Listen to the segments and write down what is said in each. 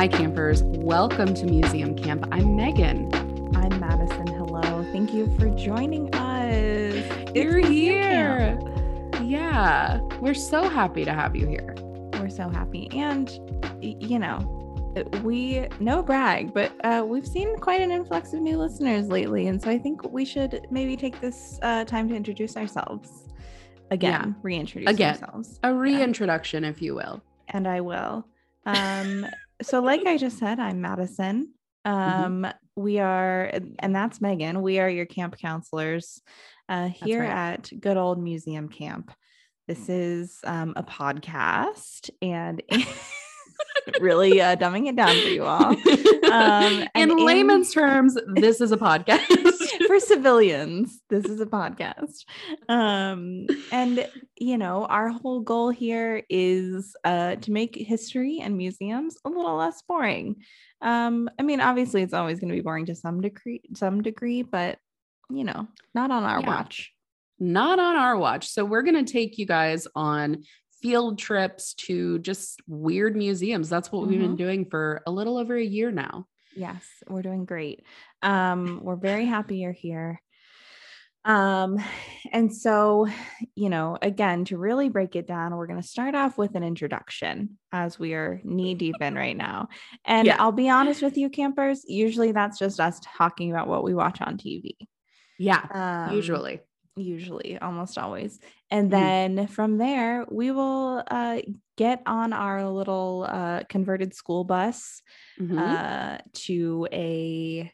Hi, campers. Welcome to Museum Camp. I'm Megan. I'm Madison. Hello. Thank you for joining us. You're here. Camp. Yeah, we're so happy to have you here. We're so happy. And, you know, we, no brag, but uh, we've seen quite an influx of new listeners lately. And so I think we should maybe take this uh, time to introduce ourselves again, reintroduce Again. ourselves. A reintroduction, if you will. and I will. Um, so, like I just said, I'm Madison. Mm-hmm. Um, we are, and that's Megan. We are your camp counselors uh, here right. at Good Old Museum Camp. This is um, a podcast and really uh, dumbing it down for you all. Um, in in- layman's terms, this is a podcast. For civilians this is a podcast um and you know our whole goal here is uh to make history and museums a little less boring um i mean obviously it's always going to be boring to some degree some degree but you know not on our Yeah. watch Not on our watch. So, we're going to take you guys on field trips to just weird museums. That's what we've been doing for a little over a year now. yes we're doing great um we're very happy you're here um and so you know again to really break it down we're going to start off with an introduction as we are knee deep in right now and Yeah. i'll be honest with you campers usually that's just us talking about what we watch on tv Yeah, um, usually. usually almost always and Mhm. then from there we will uh get on our little uh converted school bus Mhm. uh, to a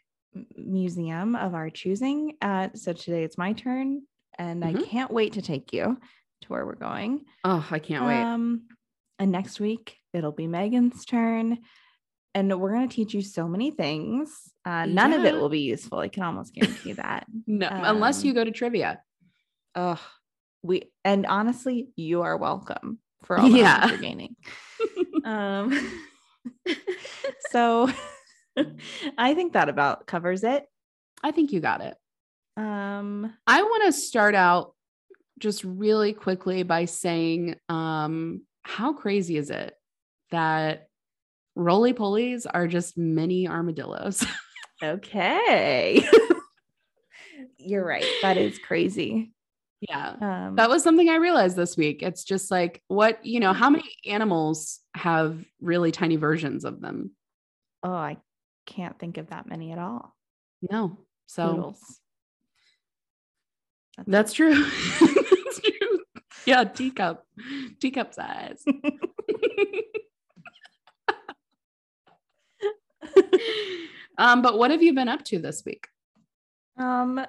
museum of our choosing. Uh, so today it's my turn, and I Mhm. can't wait to take you to where we're going. oh, I can't wait. Um, and next week it'll be Megan's turn, and we're gonna teach you so many things. Uh, none of it will be useful. I can almost guarantee that. No, unless you um, go to trivia. Oh, we and honestly, you are welcome for all the Yeah. you're gaining. um, so I think that about covers it. I think you got it. Um, I want to start out just really quickly by saying um, how crazy is it that roly polies are just mini armadillos? okay. You're right. That is crazy. yeah. Um, That was something I realized this week. It's just like, what, you know, how many animals have really tiny versions of them? oh, I can't think of that many at all. No. So Poodles. that's true. that's true. Yeah. Teacup, teacup size. um, but what have you been up to this week? Um,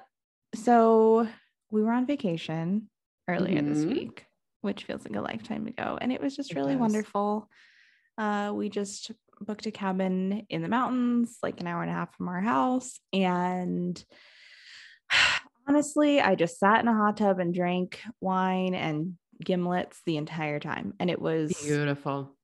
so we were on vacation earlier this Mhm. week, which feels like a lifetime ago, and it was just It really does. wonderful. Uh, we just booked a cabin in the mountains, like an hour and a half from our house, and honestly, I just sat in a hot tub and drank wine and gimlets the entire time, and it was Beautiful.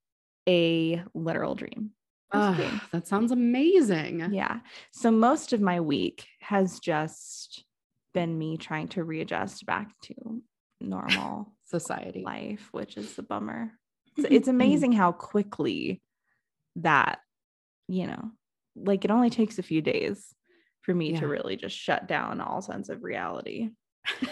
a literal dream. It was a dream. Ah, that sounds amazing. Yeah. So most of my week has just been me trying to readjust back to normal Society. life, which is the bummer. It's, it's amazing how quickly that, you know, like it only takes a few days for me Yeah. to really just shut down all sense of reality.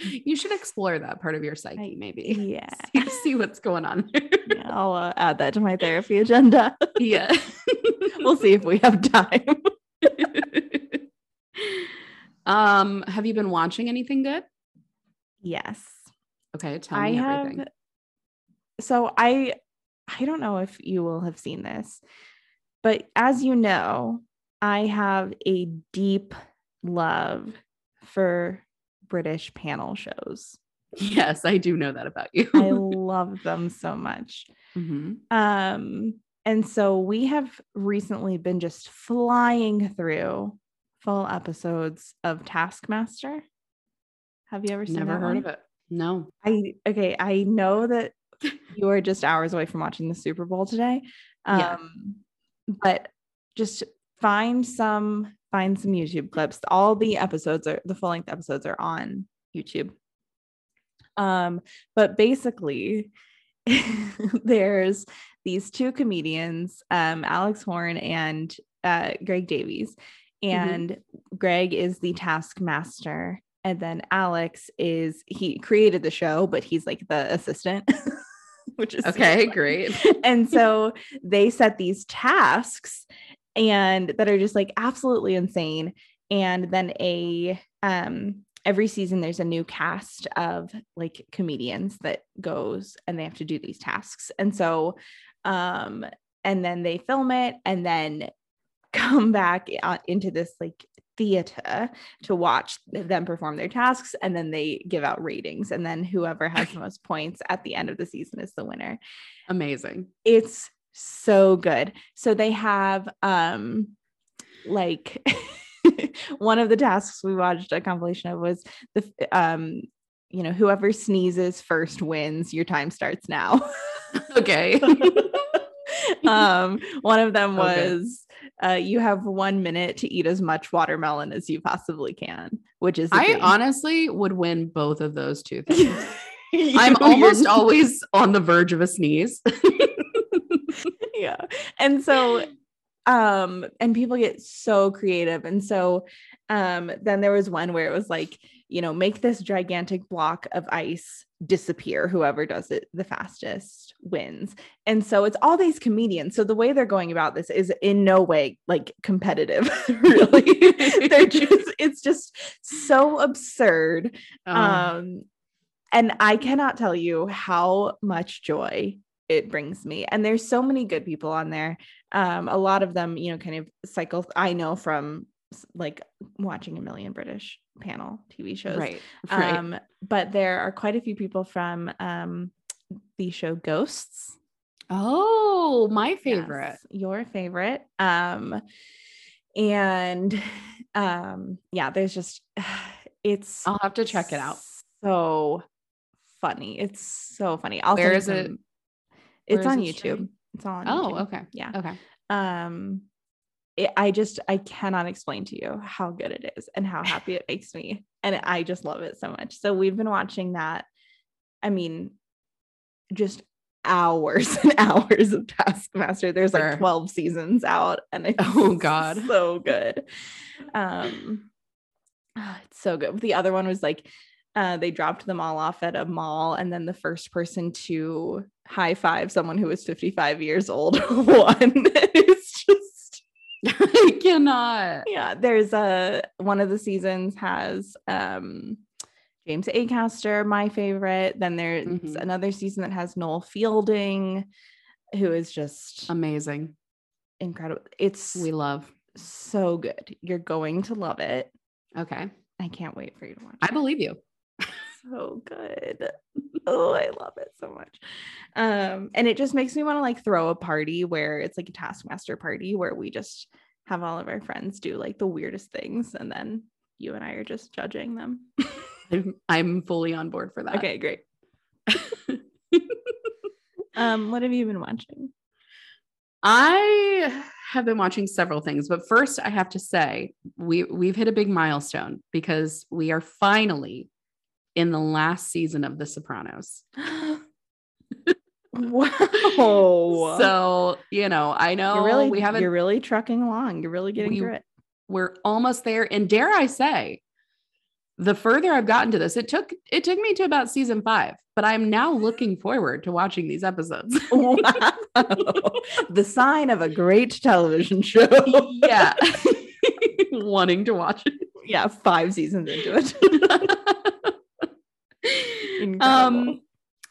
You should explore that part of your psyche, I- maybe. Yeah. see, see what's going on. yeah I'll uh, add that to my therapy agenda. yeah. we'll see if we have time. um, have you been watching anything good? yes. Okay, tell I me have everything. so I I don't know if you will have seen this, but as you know, I have a deep love for British panel shows. Yes, I do know that about you. I love them so much. Mhm. Um and so we have recently been just flying through full episodes of Taskmaster. Have you ever seen Never heard one? of it. No. I okay, I know that you are just hours away from watching the Super Bowl today. Um Yeah. but just find some find some YouTube clips. All the episodes are the full-length episodes are on YouTube. Um but basically there's these two comedians, um, Alex Horne and uh, Greg Davies. And Greg is the taskmaster. And then Alex is, he created the show, but he's like the assistant, which is Okay, funny. great. and so they set these tasks and that are just like absolutely insane and then a um every season there's a new cast of like comedians that goes and they have to do these tasks and so um and then they film it and then come back uh, into this like theater to watch them perform their tasks and then they give out ratings and then whoever has the most points at the end of the season is the winner Amazing. it's so good so they have um like one of the tasks we watched a compilation of was the um you know whoever sneezes first wins your time starts now Okay. Um one of them Okay. was uh you have one minute to eat as much watermelon as you possibly can which is I honestly would win both of those two things. You- I'm almost always on the verge of a sneeze. yeah and so um and people get so creative and so um then there was one where it was like you know make this gigantic block of ice disappear whoever does it the fastest wins. And so it's all these comedians. So the way they're going about this is in no way like competitive really. They're just it's just so absurd. Um, um and i cannot tell you how much joy it brings me. And there's so many good people on there. Um a lot of them you know kind of cycle i know from like watching a million british panel tv shows right. Right. um but there are quite a few people from um the show ghosts oh, my favorite. Yes, your favorite. Um, and um, yeah, there's just it's I'll have to check it out. So funny. It's so funny. I'll Where send it? some- It's is on YouTube. It's on Oh, YouTube. okay. Yeah. Okay. Um, it, I just I cannot explain to you how good it is and how happy it makes me, and I just love it so much. So we've been watching that. I mean, just hours and hours of Taskmaster. There's Sure. like 12 seasons out, and it's Oh, God. so good. Um, ah, it's so good. The other one was like uh, they dropped them all off at a mall, and then the first person to high five someone who was 55 years old won. it's just I cannot. yeah. There's a one of the seasons has um James Acaster, my favorite. Then there's Mhm. another season that has Noel Fielding, who is just Amazing. incredible. It's We love. so good. You're going to love it. Okay. I can't wait for you to watch. I believe you. so good. Oh, I love it so much. Um, and it just makes me want to like throw a party where it's like a taskmaster party where we just have all of our friends do like the weirdest things and then you and I are just judging them. I'm, I'm fully on board for that. okay, great. Um, what have you been watching? I have been watching several things, but first I have to say we we've hit a big milestone because we are finally in the last season of The Sopranos. wow. So, you know, I know you're really we haven't you're really trucking along. You're really getting we- through it. we're almost there and dare I say the further I've gotten to this, it took it took me to about season 5, but I'm now looking forward to watching these episodes. Wow. the sign of a great television show. yeah. Wanting to watch it. yeah, five seasons into it. Um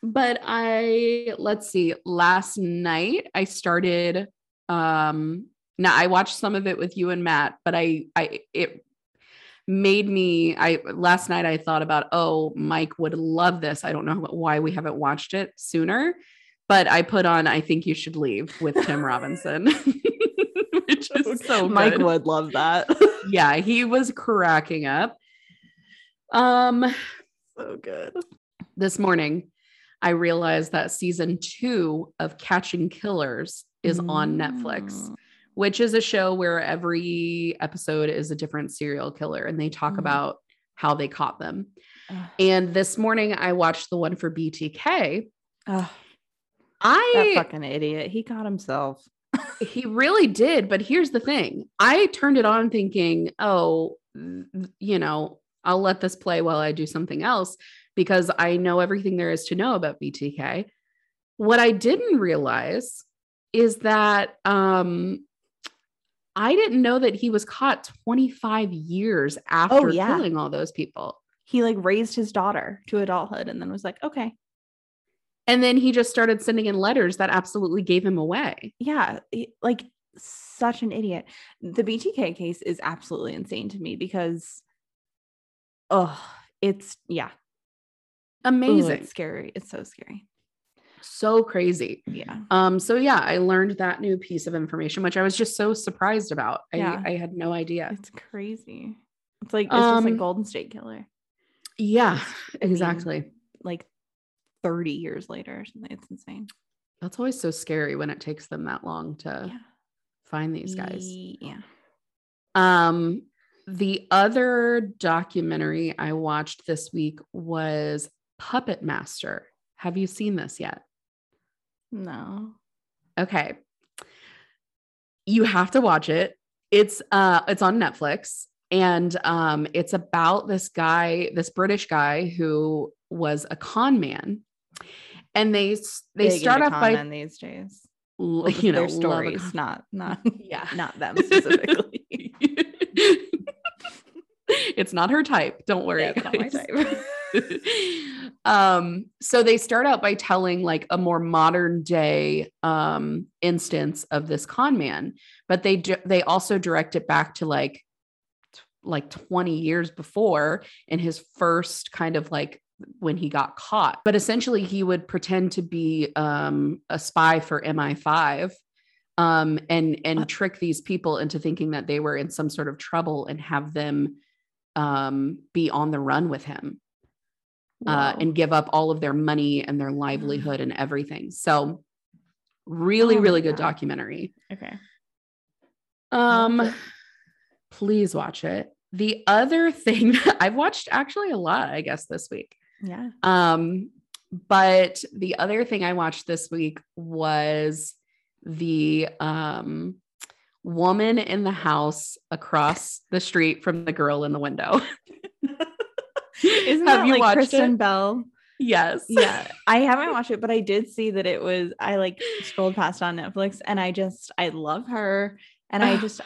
but i let's see last night i started um now i watched some of it with you and matt but i i it made me i last night i thought about oh mike would love this i don't know why we haven't watched it sooner but i put on i think you should leave with tim robinson which is so Mike would love that. yeah he was cracking up um so good. this morning I realized that season two of Catching Killers is on Netflix, Mm. which is a show where every episode is a different serial killer and they talk Mhm. about how they caught them. Ugh. And this morning I watched the one for BTK Ugh. That I fucking idiot. He caught himself. he really did, but here's the thing. I turned it on thinking, "Oh, you know, I'll let this play while I do something else because I know everything there is to know about BTK." What I didn't realize is that um I didn't know that he was caught 25 years after yeah. killing all those people. He like raised his daughter to adulthood and then was like, okay, And then he just started sending in letters that absolutely gave him away. yeah, like such an idiot. The BTK case is absolutely insane to me because, oh, it's yeah, Ooh, Amazing. it's scary. It's so scary. so crazy. Yeah, Um, so yeah, I learned that new piece of information, which I was just so surprised about. I, Yeah. I had no idea. it's crazy. It's like it's just like Um, Golden State Killer, Yeah, I mean, exactly. like thirty years later or something. It's insane. That's always so scary when it takes them that long to Yeah, find these guys. Yeah. Um, the other documentary I watched this week was Puppet Master. Have you seen this yet? No. Okay. You have to watch it. It's uh it's on Netflix and um it's about this guy, this British guy who was a con man. And they they Big start off by these days. l- you know stories, con- not not yeah. not them specifically. it's not her type. Don't worry. Yeah, it's not my guys. type. um so they start out by telling like a more modern day um instance of this con man but they ju- they also direct it back to like t- like 20 years before in his first kind of like when he got caught but essentially he would pretend to be um a spy for MI5 um and and trick these people into thinking that they were in some sort of trouble and have them um be on the run with him uh, and give up all of their money and their livelihood and everything. So, really, Oh really good God. documentary. okay. Um, please watch it. The other thing I've watched actually a lot, I guess, this week. Yeah. Um, but the other thing I watched this week was the um woman in the house across the street from the girl in the window. Isn't Have that you like watched Kristen it? Bell? Yes. Yeah. I haven't watched it, but I did see that it was I like scrolled past on Netflix and I just I love her. And I just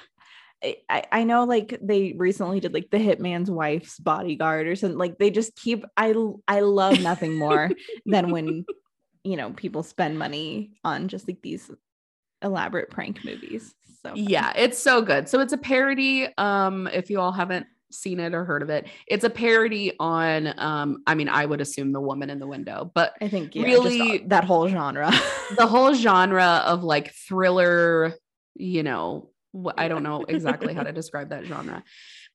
I, I know like they recently did like the hitman's wife's bodyguard or something. Like they just keep I I love nothing more than when you know people spend money on just like these elaborate prank movies. So. Yeah, it's so good. So it's a parody. Um, if you all haven't seen it or heard of it, it's a parody on um, I mean, I would assume the woman in the window, but I think yeah, really- that whole genre. the whole genre of like thriller, you know, I don't know exactly how to describe that genre,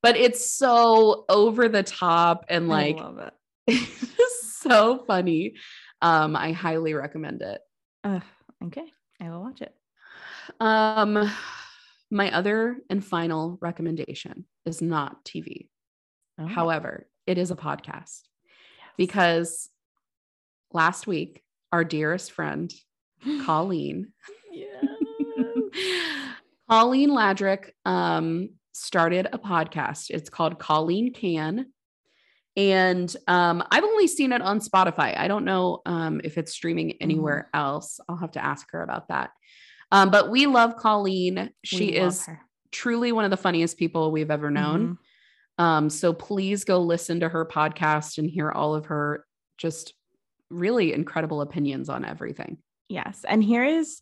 but it's so over the top and like I love it. so funny. Um, I highly recommend it. Ugh, okay, I will watch it. Um, my other and final recommendation is not TV. Oh. However, it is a podcast because last week, our dearest friend, Colleen. Colleen Ladrick, um, started a podcast. It's called Colleen Can. And um, I've only seen it on Spotify. I don't know um, if it's streaming anywhere else. I'll have to ask her about that. Um, but we love Colleen. She love is her. truly one of the funniest people we've ever known. Mhm. Um, so please go listen to her podcast and hear all of her just really incredible opinions on everything. Yes. And here is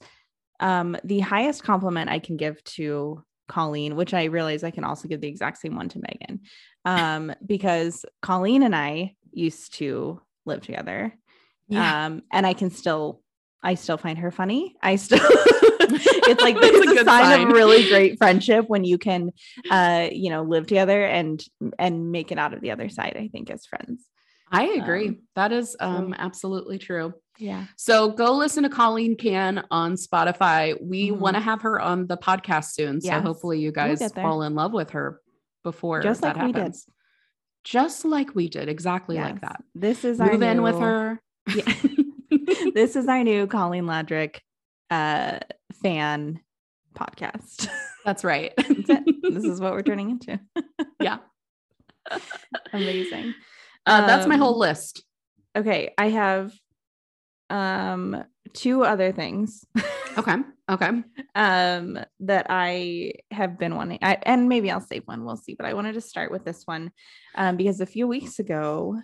um, the highest compliment I can give to Colleen, which I realize I can also give the exact same one to Megan. Um, because Colleen and I used to live together. Um, and I can still I still find her funny. I still it's like That's a it's a, good sign, sign. of really great friendship when you can uh you know live together and and make it out of the other side, I think, as friends. I agree. Um, that is um, so- absolutely true. Yeah. So go listen to Colleen Can on Spotify. We Mhm. want to have her on the podcast soon. So Yes. hopefully you guys there. fall in love with her before Just that like we did. happens. Just like we did, exactly like that. This is our Move in with new- her. Yeah. this is our new Colleen Ladrick uh, fan podcast. That's right. That's. This is what we're turning into. yeah. Amazing. Uh, that's my Um, whole list. Okay, I have um two other things Okay. Okay. um that I have been wanting I, and maybe I'll save one we'll see but I wanted to start with this one um because a few weeks ago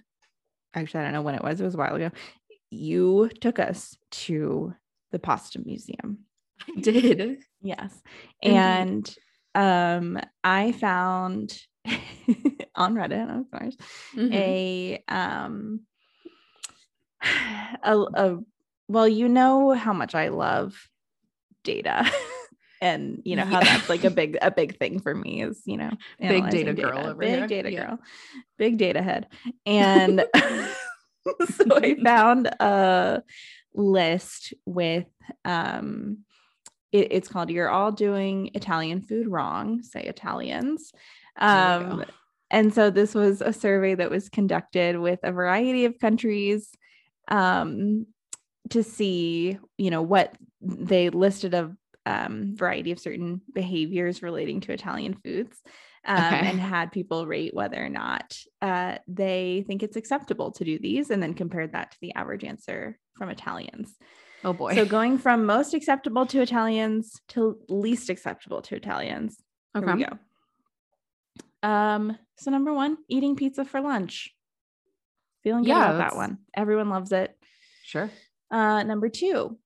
actually I don't know when it was it was a while ago you took us to the pasta museum I did. yes Indeed. and um I found on Reddit of course Mhm. a um a, a well you know how much i love data and you know how Yeah. that's like a big a big thing for me is you know Big analyzing data girl over big here. data Yeah. girl big data head and so i found a list with um it- it's called you're all doing italian food wrong say italians um and so this was a survey that was conducted with a variety of countries um, to see, you know, what they listed a um, variety of certain behaviors relating to Italian foods. Um, Okay. And had people rate whether or not uh, they think it's acceptable to do these, and then compared that to the average answer from Italians. Oh boy. So going from most acceptable to Italians to least acceptable to Italians. Here okay. we go. Um, so number one, eating pizza for lunch. Feeling good Yeah, about that one. Everyone loves it. Sure. Uh, number two,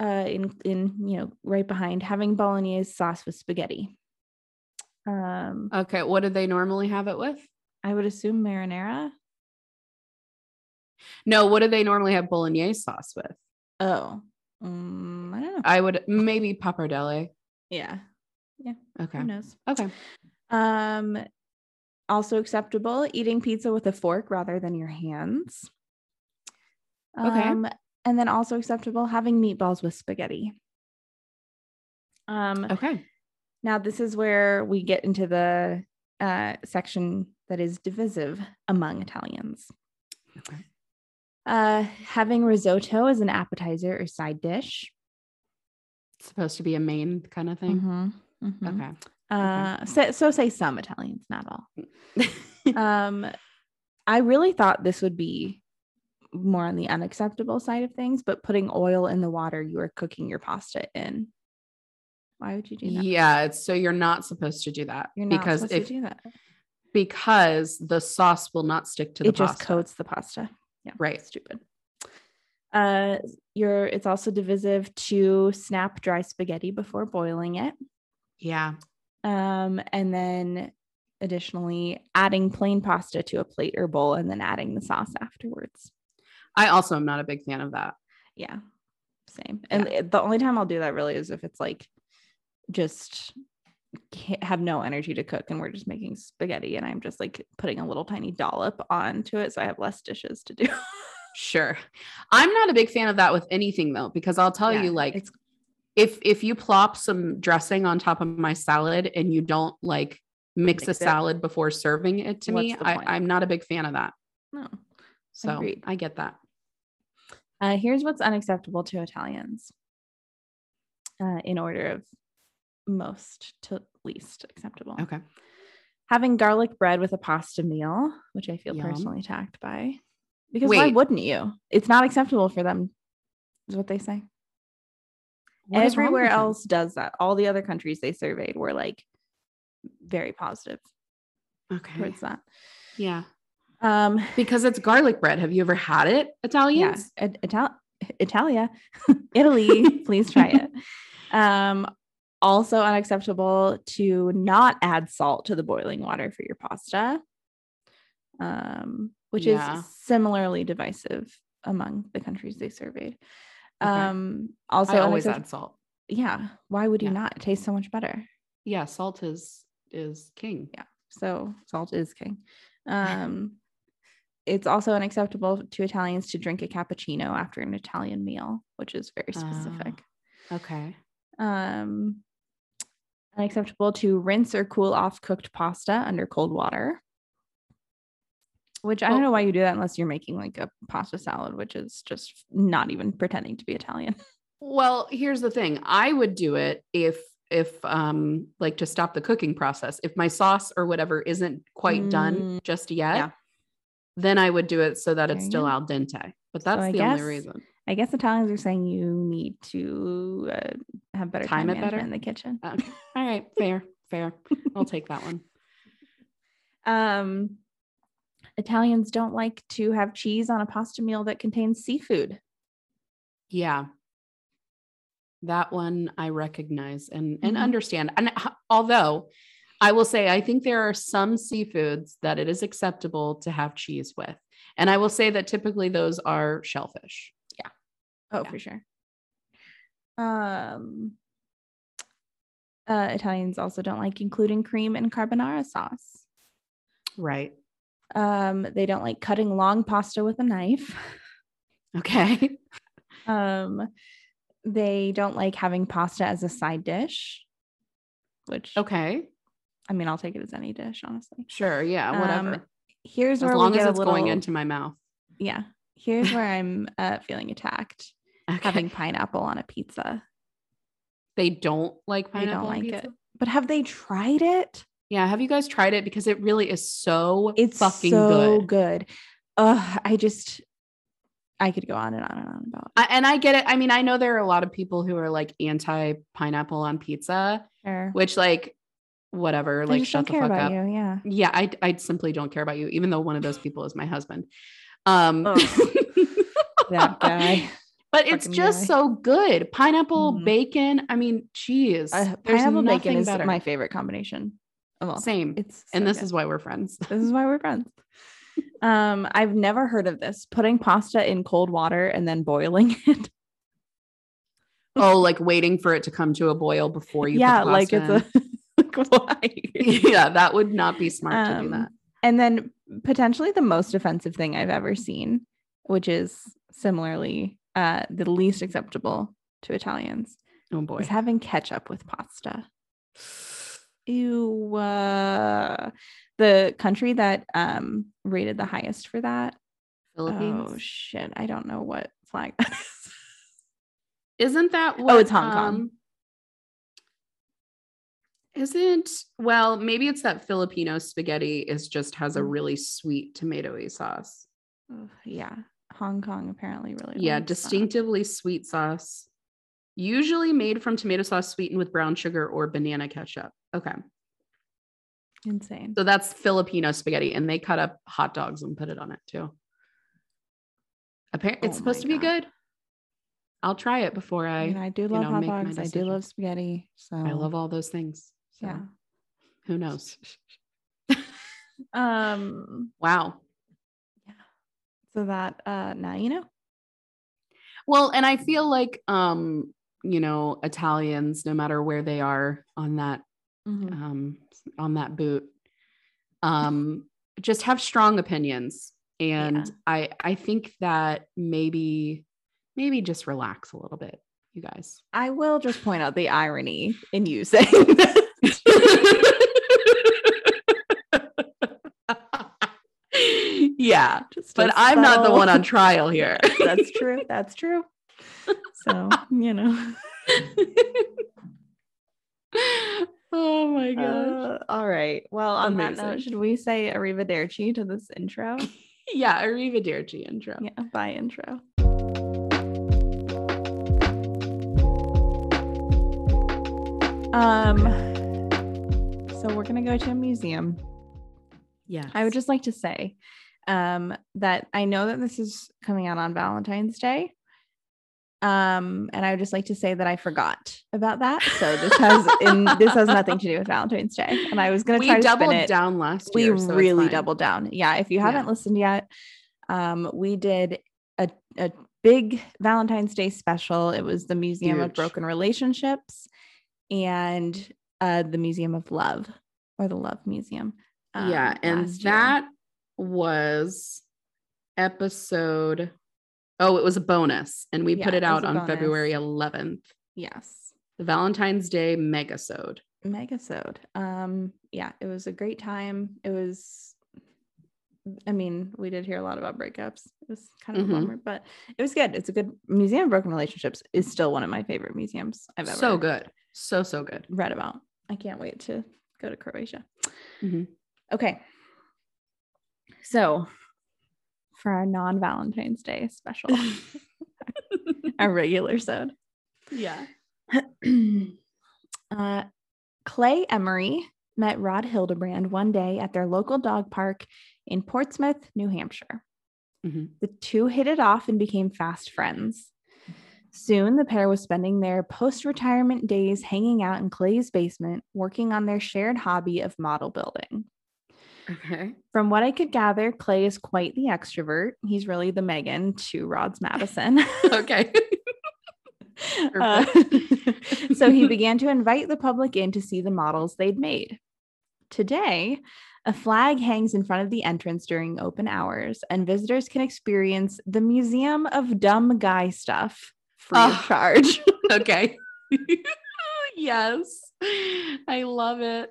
uh, in in you know right behind having bolognese sauce with spaghetti. Um, Okay. What do they normally have it with? I would assume marinara. No. What do they normally have bolognese sauce with? Oh, mm, I don't know. I would maybe pappardelle. yeah, Yeah. Okay. who knows? Okay. Um, also acceptable eating pizza with a fork rather than your hands. Okay. Um, and then also acceptable having meatballs with spaghetti. Um, Okay. now this is where we get into the uh, section that is divisive among Italians. Okay. Uh, having risotto as an appetizer or side dish. It's supposed to be a main kind of thing. Mhm, mhm. Okay. Uh, so, so say some Italians, not all. um i really thought this would be more on the unacceptable side of things but putting oil in the water you are cooking your pasta in why would you do that yeah. It's so you're not supposed to do that you're not because supposed if to do that because the sauce will not stick to the it just coats the pasta yeah Right. stupid uh you're it's also divisive to snap dry spaghetti before boiling it Yeah. um and then additionally adding plain pasta to a plate or bowl and then adding the sauce afterwards I also am not a big fan of that. Yeah, same. And it- the only time I'll do that really is if it's like just have no energy to cook and we're just making spaghetti and I'm just like putting a little tiny dollop onto it so I have less dishes to do. Sure. I'm not a big fan of that with anything though, because I'll tell Yeah, you, like, if if you plop some dressing on top of my salad and you don't like mix, Mix a it. salad before serving it to me, What's the I, i'm not a big fan of that. no. So Agreed. I get that. Uh, here's what's unacceptable to Italians uh, in order of most to least acceptable. Okay. Having garlic bread with a pasta meal, which I feel Yum. personally attacked by. Because why wouldn't you? It's not acceptable for them, is what they say. What Everywhere else does that. All the other countries they surveyed were like very positive Okay. towards that. Yeah. Um, Because it's garlic bread. Have you ever had it, yeah, Italians? It- Ital- Italia, Italy, please try it. Um, also unacceptable to not add salt to the boiling water for your pasta, um, which Yeah. is similarly divisive among the countries they surveyed. Okay. Um, also, I always add salt. yeah. Why would you Yeah. not? It tastes so much better. Yeah, salt is is king. Yeah. So salt is king. Um, it's also unacceptable to Italians to drink a cappuccino after an Italian meal, which is very specific. Okay. Um, unacceptable to rinse or cool off cooked pasta under cold water. Which I don't know why you do that unless you're making like a pasta salad, which is just not even pretending to be Italian. Well, here's the thing. I would do it if if um like to stop the cooking process. If my sauce or whatever isn't quite done Mm, just yet, yeah. then I would do it so that There it's still go. al dente. But that's I the only reason. I guess Italians are saying you need to uh, have better Time time, it better? in the kitchen. Okay. All right, fair, fair. I'll take that one. Um, Italians don't like to have cheese on a pasta meal that contains seafood. Yeah. That one I recognize and and Mhm. understand. And although I will say I think there are some seafoods that it is acceptable to have cheese with. And I will say that typically those are shellfish. Yeah. Oh, Yeah. for sure. Um, uh, Italians also don't like including cream in carbonara sauce. Right. Um, they don't like cutting long pasta with a knife. Okay. Um, they don't like having pasta as a side dish, which Okay. I mean, I'll take it as any dish, honestly. Sure. Yeah. Whatever. Um, Here's as where long we as get it's a little, going into my mouth. yeah. Here's where I'm uh, feeling attacked. Okay. Having pineapple on a pizza. they don't like pineapple. They don't on like pizza? it. But have they tried it? Yeah. Have you guys tried it? Because it really is so It's fucking so good. good. Ugh, I just I could go on and on and on about I, and I get it. I mean, I know there are a lot of people who are like anti pineapple on pizza, Sure. which like whatever, I like shut the fuck up. you. Yeah. Yeah, I I simply don't care about you, even though one of those people is my husband. Um. That guy. But it's just so good. Pineapple, Mhm. bacon. I mean, cheese. Uh, pineapple bacon is better. my favorite combination of all. Same. It's and this good. is why we're friends. this is why we're friends. Um, I've never heard of this. Putting pasta in cold water and then boiling it. oh, like waiting for it to come to a boil before you yeah, like it's a in. yeah, that would not be smart to do Um, that. And then potentially the most offensive thing I've ever seen, which is similarly uh, the least acceptable to Italians, Oh boy. is having ketchup with pasta. Ew. Uh, the country that um, rated the highest for that. Philippines. Oh shit! I don't know what flag that is. Isn't that what Oh, it's Hong Kong. um, Isn't well, maybe it's that Filipino spaghetti is just has a Mm. really sweet tomatoey sauce. Yeah, Hong Kong apparently really. Yeah, likes that. distinctively sweet sauce. Usually made from tomato sauce sweetened with brown sugar or banana ketchup. Okay. Insane. So that's Filipino spaghetti and they cut up hot dogs and put it on it too. Apparently it's Oh supposed to be God. good. I'll try it before I I mean, I do love know, hot dogs. I do love spaghetti. So I love all those things. So Yeah. who knows? Um. Wow. So that uh now you know. Well, and I feel like um, you know, Italians, no matter where they are on that Mhm. um on that boot, um, just have strong opinions. And Yeah. I I think that maybe maybe just relax a little bit, you guys. I will just point out the irony in you saying that. Yeah, Just but I'm not the one on trial here. That's true. That's true. So you know. oh my gosh. Uh, all right. Well, on that note, should we say arrivederci to this intro? yeah, arrivederci intro. yeah. Bye intro. Um. So we're gonna go to a museum. Yeah. I would just like to say um, that I know that this is coming out on Valentine's Day. Um, and I would just like to say that I forgot about that. So this has in this has nothing to do with Valentine's Day. And I was gonna try to spin it. down last we year. so really doubled down. Yeah. If you haven't Yeah. listened yet, um, we did a, a big Valentine's Day special. It was the Museum of Broken Relationships and uh, the Museum of Love or the Love Museum. yeah, um, and last year. that was episode. Oh, it was a bonus, and we Yeah, put it it out on bonus. February 11th, yes. the Valentine's Day megasode. Megasode. Um, yeah, it was a great time. It was I mean, we did hear a lot about breakups. It was kind of Mhm. a bummer, but it was good. It's a good museum of broken relationships is still one of my favorite museums I've ever So good. So, so good. read about. I can't wait to go to Croatia. Mhm. Okay. So for our non-Valentine's Day special, our regular sode. Yeah. uh, Clay Emery met Rod Hildebrand one day at their local dog park in Portsmouth, New Hampshire. Mhm. The two hit it off and became fast friends. Soon, the pair was spending their post retirement days hanging out in Clay's basement, working on their shared hobby of model building. Okay. From what I could gather, Clay is quite the extrovert. He's really the Megan to Rod's Madison. Okay. Uh, so he began to invite the public in to see the models they'd made. Today, a flag hangs in front of the entrance during open hours, and visitors can experience the Museum of Dumb Guy Stuff free of Oh. charge. okay. yes. I love it.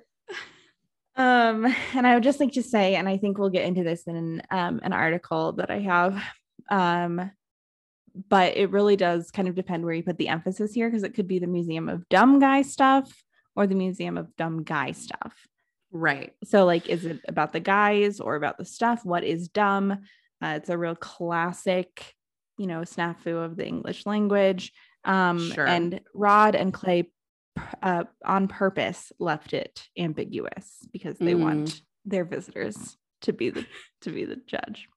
Um, and I would just like to say, and I think we'll get into this in um, an article that I have. Um, but it really does kind of depend where you put the emphasis here because it could be the Museum of Dumb Guy Stuff or the Museum of Dumb Guy Stuff. Right. So, like, is it about the guys or about the stuff? What is dumb? Uh, it's a real classic, you know, snafu of the English language. Um, Sure. And Rod and Clay, uh, on purpose, left it ambiguous because they Mm. want their visitors to be the to be the judge.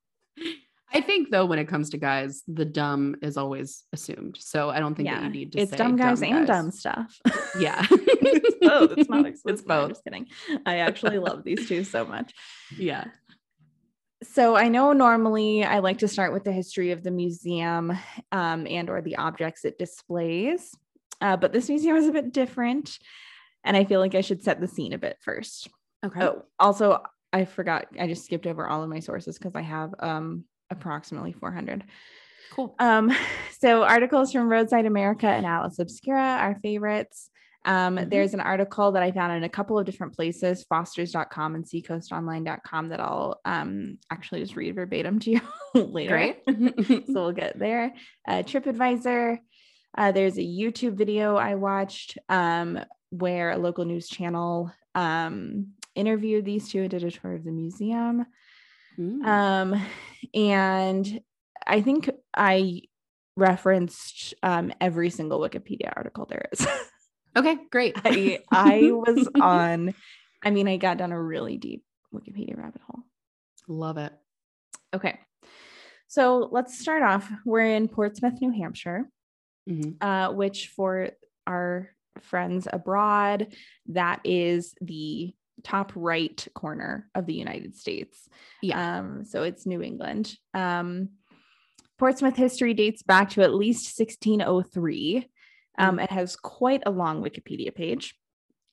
I think though, when it comes to guys, the dumb is always assumed. So I don't think that you need to it's say dumb guys and guys. dumb stuff. Yeah. it's both. It's not exclusive. It's No, I'm just kidding. I actually love these two so much. Yeah. so i know normally i like to start with the history of the museum um, and or the objects it displays uh, but this museum is a bit different and i feel like i should set the scene a bit first Okay. oh also i forgot i just skipped over all of my sources because i have um, approximately 400 cool. um, so articles from Roadside America and Atlas Obscura are favorites. Um, Mhm. There's an article that I found in a couple of different places, fosters.com and seacoastonline.com, that I'll um, actually just read verbatim to you later. So we'll get there. Uh, TripAdvisor. Uh, there's a YouTube video I watched um, where a local news channel um, interviewed these two and did a tour of the museum. Mm. Um, and I think I referenced um, every single Wikipedia article there is. okay, great. I I was on. I mean, I got down a really deep Wikipedia rabbit hole. Love it. Okay, so let's start off. We're in Portsmouth, New Hampshire, Mhm. uh, which for our friends abroad, that is the top right corner of the United States. Yeah. Um, so it's New England. Um, Portsmouth history dates back to at least 1603. Um, It has quite a long Wikipedia page.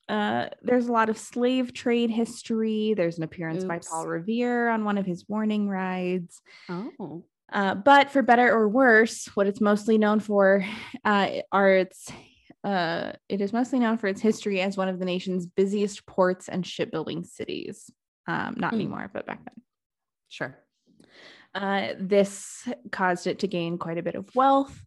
Uh, there's a lot of slave trade history. There's an appearance by Paul Revere on one of his warning rides. Oh. Uh, but for better or worse, what it's mostly known for uh, are its uh, it is mostly known for its history as one of the nation's busiest ports and shipbuilding cities. Um, not Hmm. anymore, but back then. Sure. Uh, this caused it to gain quite a bit of wealth.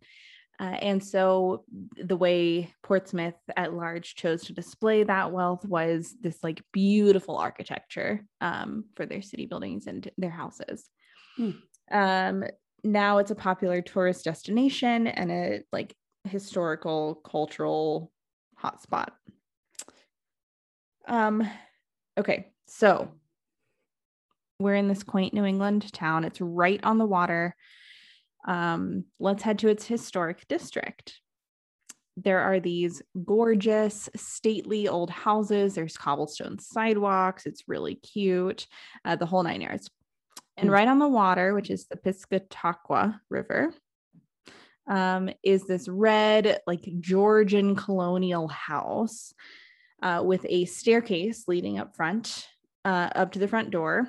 Uh, and so the way Portsmouth at large chose to display that wealth was this like beautiful architecture um, for their city buildings and their houses. Hmm. Um, now it's a popular tourist destination and a like historical cultural hotspot. Um, okay, so we're in this quaint New England town. It's right on the water. Um, let's head to its historic district. There are these gorgeous, stately old houses. There's cobblestone sidewalks. It's really cute, uh, the whole nine yards. And Hmm. right on the water, which is the Piscataqua River, um, is this red, like Georgian colonial house uh, with a staircase leading up front, uh, up to the front door,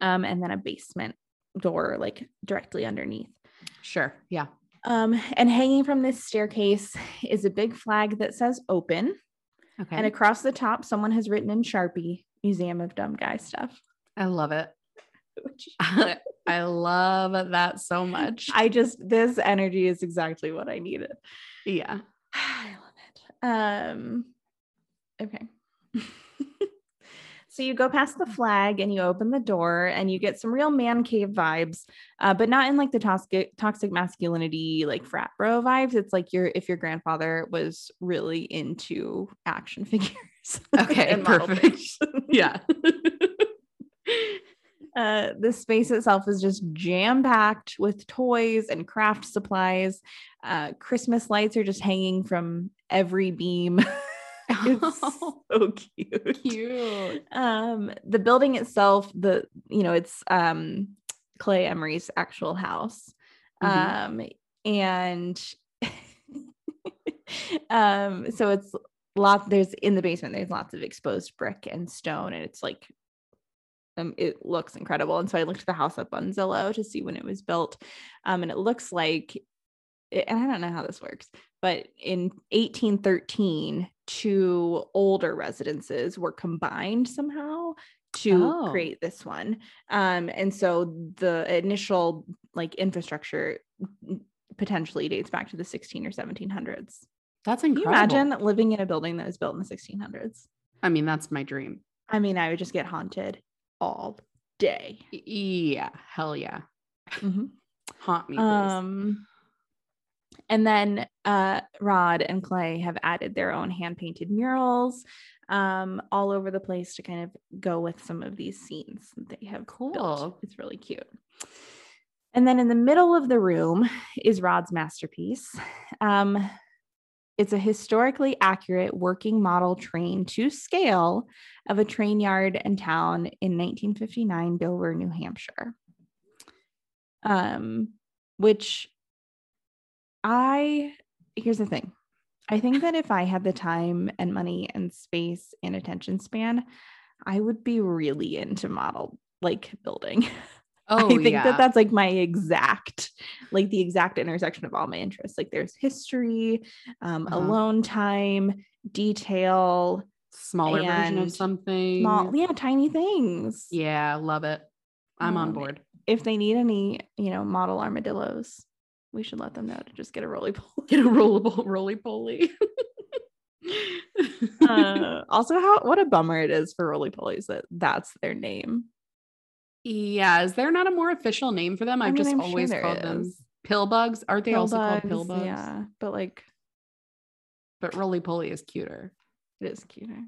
um, and then a basement door, like directly underneath. Sure. Yeah. Um, and hanging from this staircase is a big flag that says open. Okay. And across the top, someone has written in Sharpie, Museum of Dumb Guy Stuff. I love it. I love that so much. I just this energy is exactly what I needed. Yeah. I love it. Um okay. so you go past the flag and you open the door and you get some real man cave vibes, uh, but not in like the toxic toxic masculinity like frat bro vibes. It's like your if your grandfather was really into action figures. Okay, perfect. Yeah. Uh, the space itself is just jam packed with toys and craft supplies. Uh, Christmas lights are just hanging from every beam. it's so cute. Cute. Um, the building itself, the you know, it's um Clay Emery's actual house. Mhm. Um, and um, so it's lot there's in the basement, there's lots of exposed brick and stone, and it's like um, it looks incredible. And so I looked at the house up on Zillow to see when it was built. Um, and it looks like, and I don't know how this works, but in 1813, two older residences were combined somehow to Oh. create this one. Um, and so the initial like infrastructure potentially dates back to the 16 or 1700s. That's incredible. imagine living in a building that was built in the 1600s? I mean, that's my dream. I mean, I would just get haunted all day. Yeah. Hell yeah. Mhm. Haunt me. please. Um, and then uh, Rod and Clay have added their own hand painted murals um, all over the place to kind of go with some of these scenes that they have Cool. built. It's really cute. And then in the middle of the room is Rod's masterpiece. Um, it's a historically accurate working model train to scale of a train yard and town in 1959 Dover, New Hampshire. Um, which I here's the thing. I think that if I had the time and money and space and attention span, I would be really into model like building. oh, I think yeah. that that's like my exact, like the exact intersection of all my interests. Like there's history, um, Uh-huh. alone time, detail, smaller version of something. small, yeah, tiny things. Yeah, love it. I'm on Um, board. If they need any, you know, model armadillos, we should let them know to just get a roly poly. Get a rollable roly poly. uh, also, how what a bummer it is for roly polies that that's their name. Yeah, is there not a more official name for them? I I've mean, just I'm always there called them is. pill bugs. Aren't they Pill also called pill bugs, bugs? Yeah, but like But roly poly is cuter. It is cuter.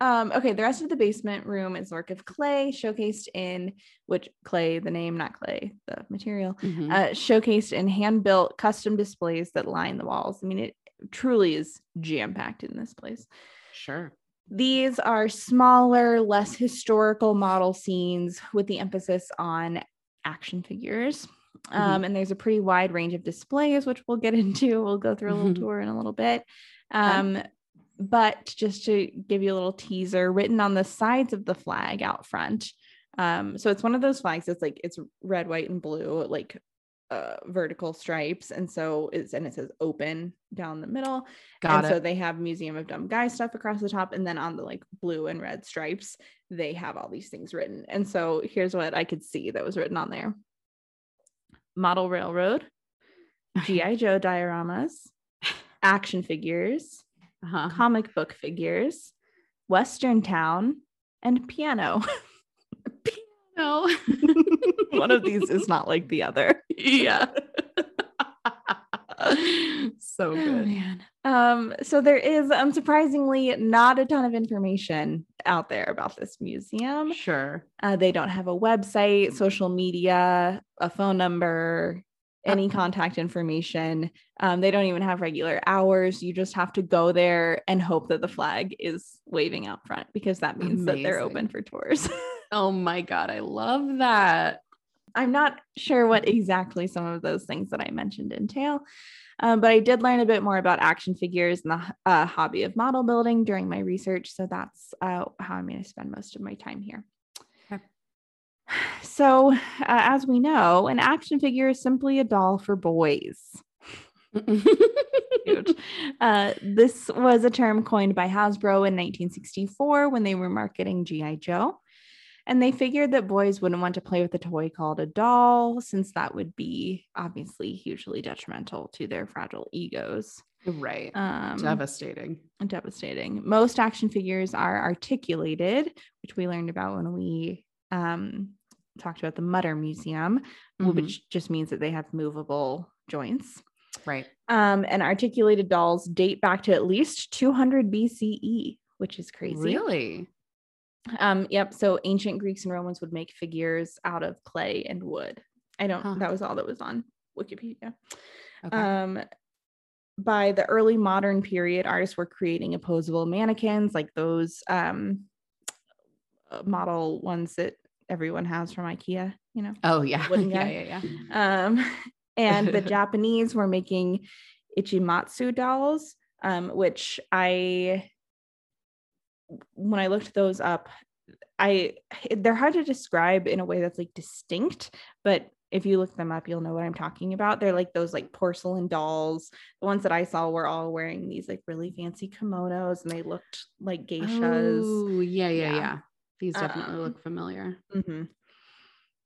Um, okay, the rest of the basement room is work of clay, showcased in which clay, the name, not clay, the material, Mhm. uh, showcased in hand-built custom displays that line the walls. I mean, it truly is jam-packed in this place. sure. These are smaller, less historical model scenes with the emphasis on action figures. Um, and there's a pretty wide range of displays, which we'll get into. We'll go through a little Mhm. tour in a little bit. Um, but just to give you a little teaser, written on the sides of the flag out front. Um, so it's one of those flags that's like it's red, white, and blue, like uh vertical stripes. And so it's and it says open down the middle Got and it. so they have Museum of Dumb Guy stuff across the top, and then on the like blue and red stripes, they have all these things written. And so here's what I could see that was written on there: Model Railroad, GI Joe dioramas, action figures, uh-huh. comic book figures, Western Town, and piano. No. One of these is not like the other. yeah. so Oh, good. man. Um, so there is unsurprisingly not a ton of information out there about this museum. Sure. Uh, they don't have a website, social media, a phone number, any contact information. Um, they don't even have regular hours. You just have to go there and hope that the flag is waving out front because that means that they're open for tours. Oh my God. I love that. I'm not sure what exactly some of those things that I mentioned entail, um, but I did learn a bit more about action figures and the uh, hobby of model building during my research. So that's uh, how I'm going to spend most of my time here. Okay. So, uh, as we know, an action figure is simply a doll for boys. Uh, this was a term coined by Hasbro in 1964 when they were marketing G.I. Joe. And they figured that boys wouldn't want to play with a toy called a doll, since that would be obviously hugely detrimental to their fragile egos. Right. Um, Devastating. devastating. Most action figures are articulated, which we learned about when we um, talked about the Mutter Museum, Mhm. which just means that they have movable joints. Right. Um, and articulated dolls date back to at least 200 BCE, which is crazy. Really? Um, yep. So ancient Greeks and Romans would make figures out of clay and wood. I don't, Huh. that was all that was on Wikipedia. Okay. Um, by the early modern period, artists were creating opposable mannequins like those um, uh, model ones that everyone has from IKEA, you know. oh yeah. yeah, yeah, yeah. Um, and the Japanese were making ichimatsu dolls, um, which I, when I looked those up, I they're hard to describe in a way that's like distinct, but if you look them up, you'll know what I'm talking about. They're like those like porcelain dolls. The ones that I saw were all wearing these like really fancy kimonos, and they looked like geishas. Oh, yeah, yeah, Yeah. yeah. These definitely Um, look familiar. Mhm.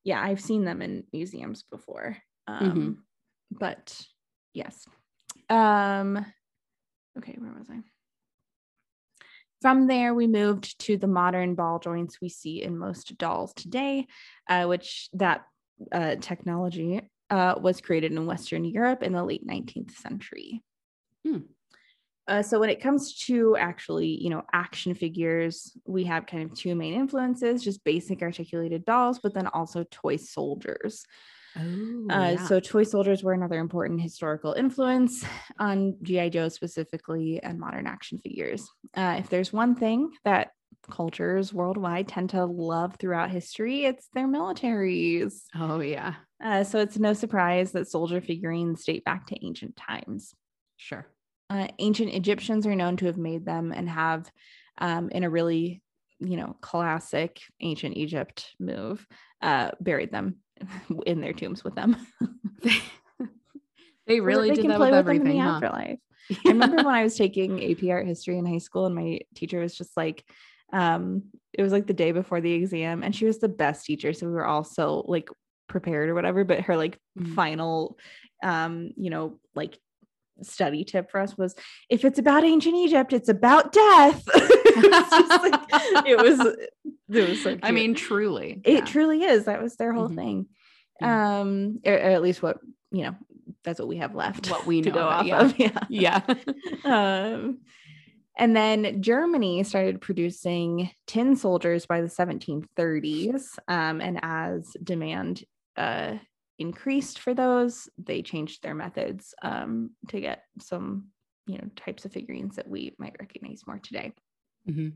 Yeah, I've seen them in museums before. Um, But yes. Um, okay, where was I? From there, we moved to the modern ball joints we see in most dolls today, uh, which that uh, technology uh, was created in Western Europe in the late 19th century. Hmm. Uh, so when it comes to actually, you know, action figures, we have kind of two main influences: just basic articulated dolls, but then also toy soldiers. Oh, Uh, So, toy soldiers were another important historical influence on G.I. Joe specifically and modern action figures. Uh, if there's one thing that cultures worldwide tend to love throughout history, it's their militaries. oh yeah, Uh, so, it's no surprise that soldier figurines date back to ancient times. sure. Uh, ancient Egyptians are known to have made them and have, um, in a really, you know, classic ancient Egypt move, uh, buried them in their tombs with them. they really they did can that play with with them in the huh? afterlife. I remember when I was taking AP art history in high school, and my teacher was just like, um, it was like the day before the exam, and she was the best teacher. So we were all so like prepared or whatever. But her like Mhm. final, um, you know, like study tip for us was if it's about ancient Egypt, it's about death. it was like it was it was so I mean, truly. it yeah. truly is. That was their whole Mhm. thing. Yeah. Um, or, or at least what you know, that's what we have left. What we to know go of off yeah. of. Yeah. Yeah. um, and then Germany started producing tin soldiers by the 1730s. Um, and as demand uh, increased for those, they changed their methods um, to get some, you know, types of figurines that we might recognize more today. Mhm.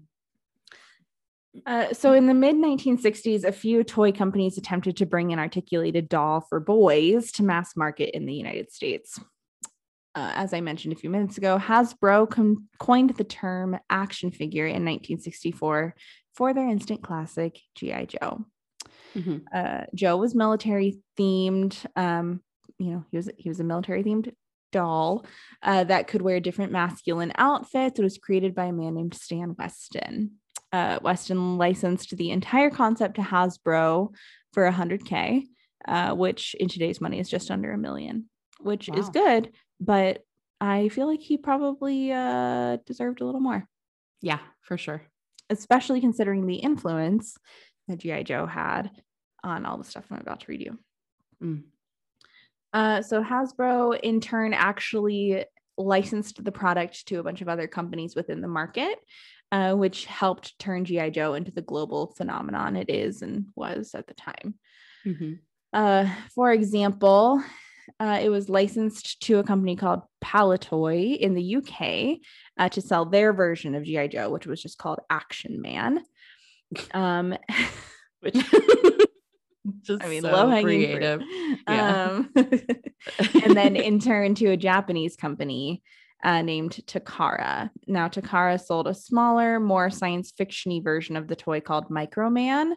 Uh, so in the mid 1960s, a few toy companies attempted to bring an articulated doll for boys to mass market in the United States. Uh, as I mentioned a few minutes ago, Hasbro com- coined the term action figure in 1964 for their instant classic G.I. Joe. Mhm. Uh, Joe was military themed. Um, you know, he was he was a military themed doll uh, that could wear different masculine outfits. It was created by a man named Stan Weston. Uh, Weston licensed the entire concept to Hasbro for 100k, uh, which in today's money is just under a million, which is good. But I feel like he probably uh, deserved a little more Yeah, for sure. especially considering the influence that G.I. Joe had on all the stuff I'm about to read you. Mm. Uh, so Hasbro, in turn, actually licensed the product to a bunch of other companies within the market, uh, which helped turn G.I. Joe into the global phenomenon it is and was at the time. Mhm. Uh, for example, uh, it was licensed to a company called Palitoy in the UK uh, to sell their version of GI Joe, which was just called Action Man. Um, which Just I mean, so low hanging creative. Yeah. Um, and then in turn to a Japanese company uh, named Takara. Now, Takara sold a smaller, more science fictiony version of the toy called Microman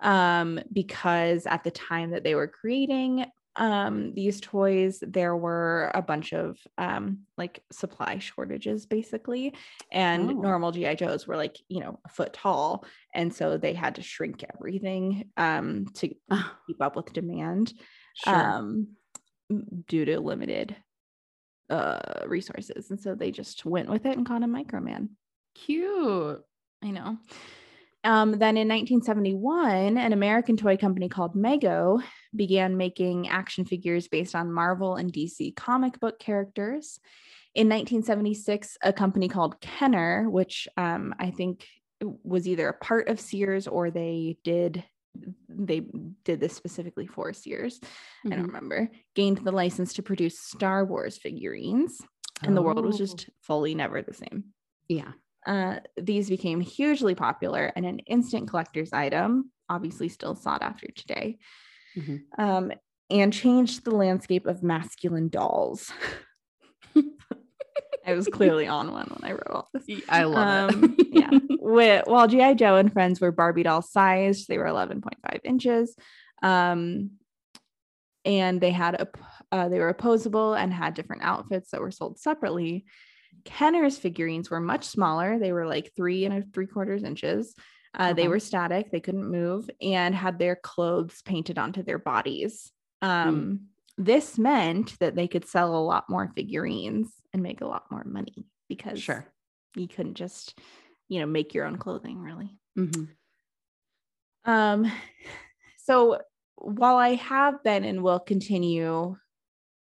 um, because at the time that they were creating um, these toys, there were a bunch of um, like supply shortages, basically, and Oh. normal GI Joes were like you know a foot tall, and so they had to shrink everything um, to Ah, keep up with demand sure. um, due to limited uh, resources, and so they just went with it and called him Microman. Cute. I know. Um, then in 1971, an American toy company called Mego began making action figures based on Marvel and DC comic book characters. In 1976, a company called Kenner, which um, I think was either a part of Sears or they did they did this specifically for Sears. I don't Mhm. remember. Gained the license to produce Star Wars figurines, and the world was Oh. just fully never the same. yeah. Uh, these became hugely popular and an instant collector's item, obviously still sought after today, Mhm. um, and changed the landscape of masculine dolls. I was clearly on one when I wrote all this. I love Um, it. yeah. Wi- while G.I. Joe and Friends were Barbie doll sized, they were 11.5 inches. Um, and they had a uh, they were opposable and had different outfits that were sold separately. Kenner's figurines were much smaller. They were like three and a three quarters inches. Uh, They were static, they couldn't move, and had their clothes painted onto their bodies. Um, This meant that they could sell a lot more figurines and make a lot more money because Sure. you couldn't just, you know, make your own clothing really. Mhm. Um, so while I have been and will continue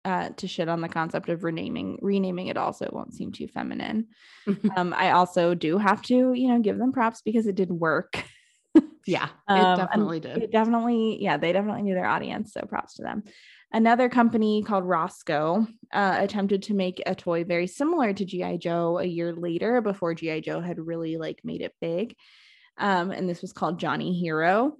uh, to shit on the concept of renaming, renaming it also it won't seem too feminine. Um, I also do have to, you know, give them props because it did work. yeah. Um, it and definitely did. It definitely, yeah, they definitely knew their audience. So props to them. Another company called Rosko uh, attempted to make a toy very similar to G.I. Joe a year later before G.I. Joe had really like made it big. Um, and this was called Johnny Hero.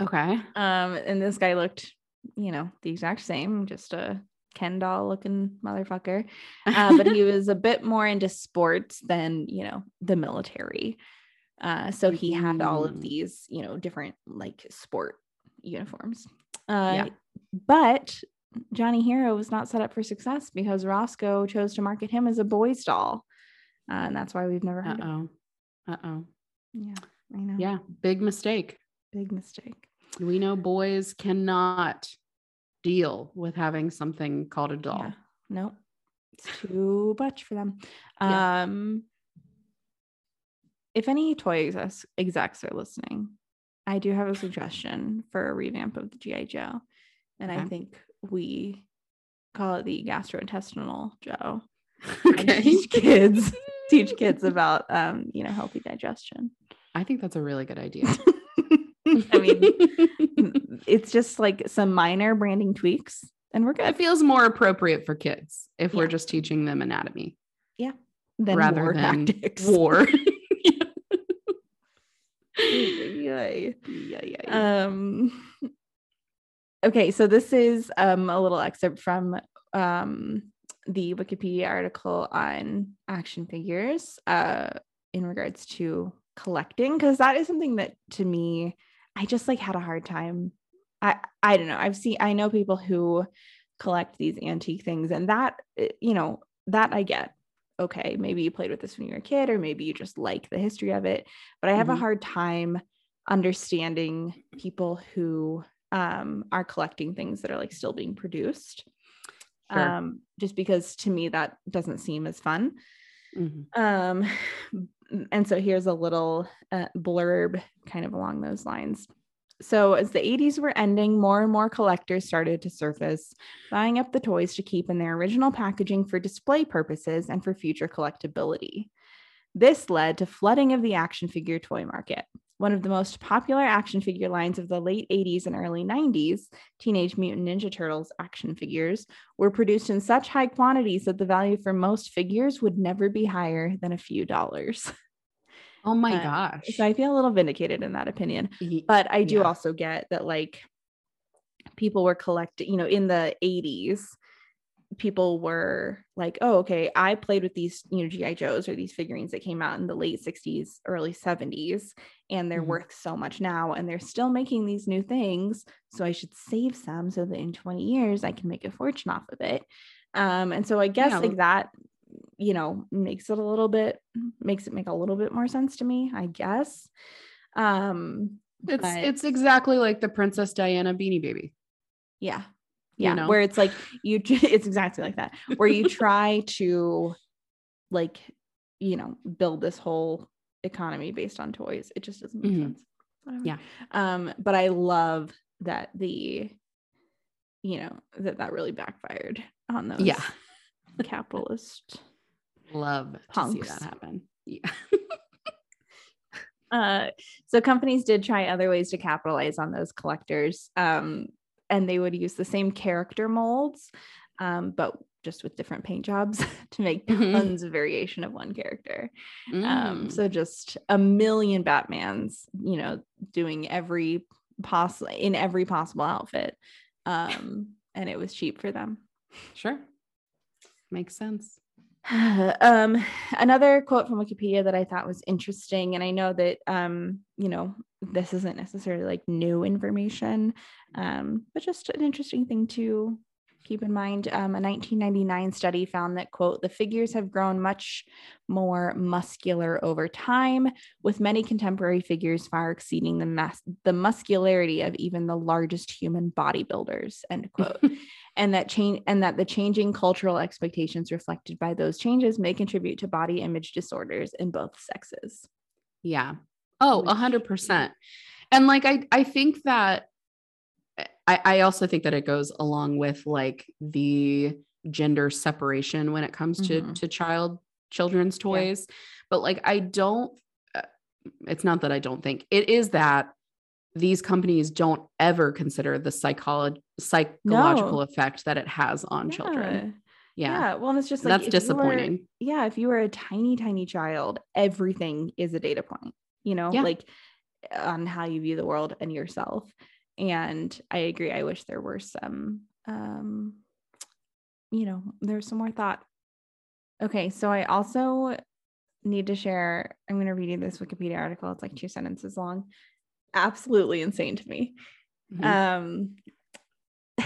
okay. Um, and this guy looked, you know, the exact same, just a Ken doll looking motherfucker. Uh, but he was a bit more into sports than, you know, the military. Uh, so he had all of these, you know, different like sport uniforms. Uh, Yeah. But Johnny Hero was not set up for success because Rosko chose to market him as a boy's doll. Uh, and that's why we've never Uh heard him. oh. Uh oh. Yeah, I know. Yeah. Big mistake. Big mistake. We know boys cannot deal with having something called a doll. Yeah. Nope. It's too much for them. Yeah. Um if any toy execs, execs are listening, I do have a suggestion for a revamp of the GI Joe. And I think we call it the gastrointestinal Joe. Okay. teach kids teach kids about um, you know, healthy digestion. I think that's a really good idea. I mean, it's just like some minor branding tweaks and we're good. it feels more appropriate for kids if we're just teaching them anatomy Then rather war than tactics. war. Yay. yeah, yeah, yeah. Um okay, so this is um a little excerpt from um the Wikipedia article on action figures uh in regards to collecting because that is something that to me I just like had a hard time. I I don't know. I've seen I know people who collect these antique things and that eh, you know that I get. Okay, maybe you played with this when you were a kid or maybe you just like the history of it, but I have a Mhm. hard time understanding people who um, are collecting things that are like still being produced. Sure. Um, just because to me that doesn't seem as fun. Mhm. Um, and so here's a little uh, blurb kind of along those lines. So, as the 80s were ending, more and more collectors started to surface, buying up the toys to keep in their original packaging for display purposes and for future collectability. This led to flooding of the action figure toy market. One of the most popular action figure lines of the late 80s and early 90s, Teenage Mutant Ninja Turtles action figures, were produced in such high quantities that the value for most figures would never be higher than a few dollars. Oh my Uh, gosh. So I feel a little vindicated in that opinion. But I do Yeah. also get that like people were collecting, you know, in the 80s, people were like, oh, okay, I played with these, you know, G.I. Joes or these figurines that came out in the late 60s, early 70s, and they're Mhm. worth so much now. And they're still making these new things. So I should save some so that in 20 years I can make a fortune off of it. Um, and so I guess Yeah. like that, you know, makes it a little bit, makes it make a little bit more sense to me, I guess. Um, It's but- it's exactly like the Princess Diana Beanie Baby. yeah. You Yeah. know? Where it's like you, it's exactly like that, where you try to like, you know, build this whole economy based on toys. It just doesn't make Mhm. sense. Whatever. Yeah. Um, but I love that the, you know, that that really backfired on those Yeah. capitalist. Love to see that happen. Yeah. Uh, so companies did try other ways to capitalize on those collectors. Um, and they would use the same character molds, um, but just with different paint jobs to make Mhm. tons of variation of one character. Um, Mm. so just a million Batmans, you know, doing every possible in every possible outfit. Um, and it was cheap for them. sure. Makes sense. um, another quote from Wikipedia that I thought was interesting, and I know that um, you know, this isn't necessarily like new information, um, but just an interesting thing to keep in mind. Um, a 1999 study found that quote the figures have grown much more muscular over time, with many contemporary figures far exceeding the mass the muscularity of even the largest human bodybuilders. End quote and that change and that the changing cultural expectations reflected by those changes may contribute to body image disorders in both sexes. Yeah. Oh, a hundred percent. And like I I think that I, I also think that it goes along with like the gender separation when it comes to Mhm. to child children's toys. But like I don't uh, it's not that I don't think it is that these companies don't ever consider the psycholo- psychological effect that it has on children. Yeah. Yeah. Yeah. Well, and it's just like that's if you were- disappointing. yeah. If you are a tiny, tiny child, everything is a data point, you know, Yeah. like on how you view the world and yourself. And I agree. I wish there were some, um, you know, there's some more thought. Okay. So I also need to share, I'm going to read you this Wikipedia article. It's like two sentences long. Absolutely insane to me. Mhm. Um,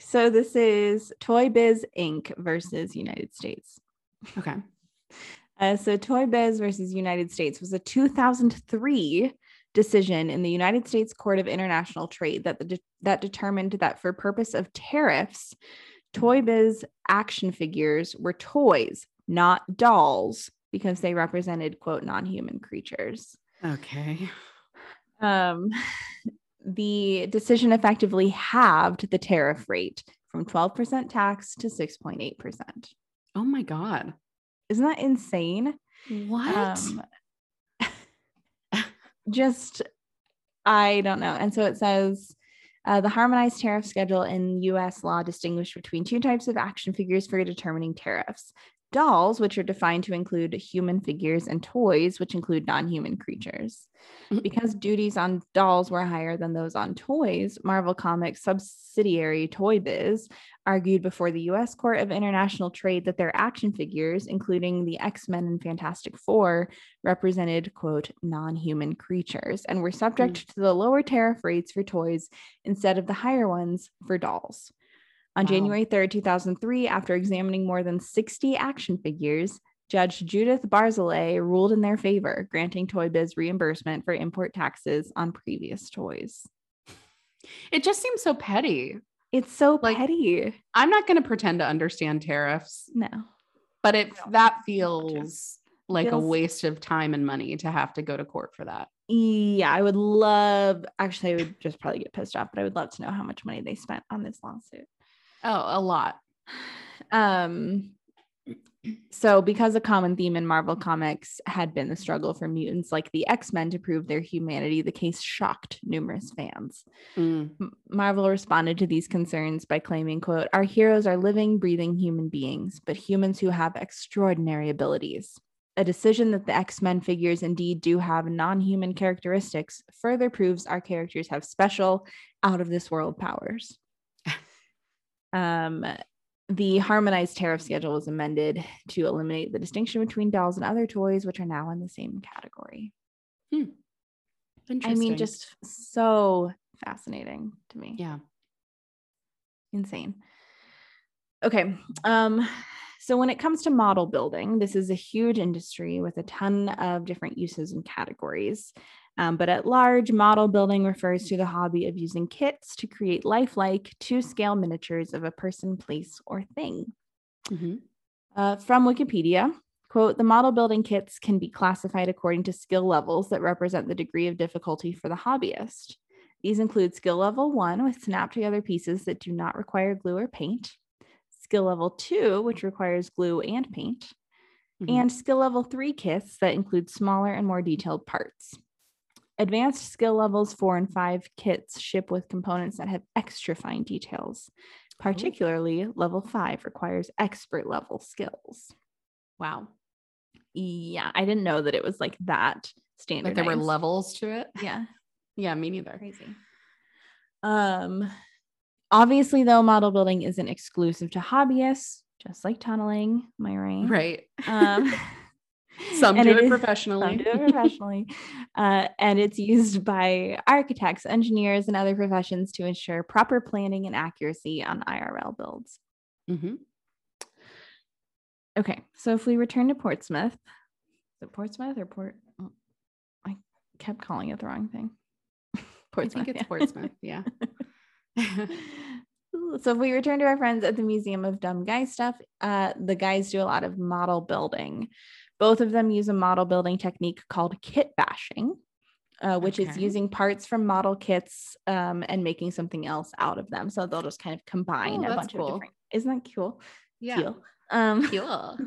so this is Toy Biz Inc. versus United States. okay. Uh, so Toy Biz versus United States was a 2003 decision in the United States Court of International Trade that the that determined that for purpose of tariffs, Toy Biz action figures were toys, not dolls, because they represented quote non-human creatures. Okay. Um, the decision effectively halved the tariff rate from 12% tax to 6.8%. Oh my God. Isn't that insane? What? Um, just, I don't know. And so it says uh, the harmonized tariff schedule in US law distinguished between two types of action figures for determining tariffs. Dolls, which are defined to include human figures, and toys, which include non human creatures. Mhm. Because duties on dolls were higher than those on toys, Marvel Comics subsidiary Toy Biz argued before the US Court of International Trade that their action figures, including the X Men and Fantastic Four, represented, quote, non human creatures and were subject to the lower tariff rates for toys instead of the higher ones for dolls. On Wow. January 3rd, 2003, after examining more than 60 action figures, Judge Judith Barzilay ruled in their favor, granting Toy Biz reimbursement for import taxes on previous toys. it just seems so petty. It's so Like- petty. I'm not going to pretend to understand tariffs, No. but it No, that feels like a waste of time and money to have to go to court for that. Yeah, I would love, actually, I would just probably get pissed off, but I would love to know how much money they spent on this lawsuit. Oh, a lot. Um, so because a common theme in Marvel comics had been the struggle for mutants like the X-Men to prove their humanity, the case shocked numerous fans. Mm. Marvel responded to these concerns by claiming, quote, our heroes are living, breathing human beings, but humans who have extraordinary abilities. A decision that the X-Men figures indeed do have non-human characteristics further proves our characters have special, out of this world powers. Um the harmonized tariff schedule was amended to eliminate the distinction between dolls and other toys, which are now in the same category. Interesting. I mean, just so fascinating to me. yeah. insane. Okay. Um, so when it comes to model building, this is a huge industry with a ton of different uses and categories. Um, but at large, model building refers to the hobby of using kits to create lifelike, two scale miniatures of a person, place, or thing. Mhm. Uh, from Wikipedia, quote, the model building kits can be classified according to skill levels that represent the degree of difficulty for the hobbyist. These include skill level one with snap together pieces that do not require glue or paint, skill level two, which requires glue and paint, Mhm. and skill level three kits that include smaller and more detailed parts. Advanced skill levels four and five kits ship with components that have extra fine details. Particularly, level five requires expert level skills. wow. Yeah, I didn't know that it was like that standard. Like there were levels to it. Yeah, Yeah, me neither. crazy. Um, obviously, though, model building isn't exclusive to hobbyists, just like tunneling. Am I right? Right. Um, Some do it, professionally. Some do it professionally. uh, and it's used by architects, engineers, and other professions to ensure proper planning and accuracy on IRL builds. Mhm. Okay, so if we return to Portsmouth, is it Portsmouth or Port? oh, I kept calling it the wrong thing. I Portsmouth. think it's yeah. Portsmouth. Yeah. So if we return to our friends at the Museum of Dumb Guy Stuff, uh, the guys do a lot of model building. Both of them use a model building technique called kit bashing, uh, which is using parts from model kits um, and making something else out of them. So they'll just kind of combine Oh, a bunch cool. of different. Isn't that cool? yeah. Cool. Um, Cool.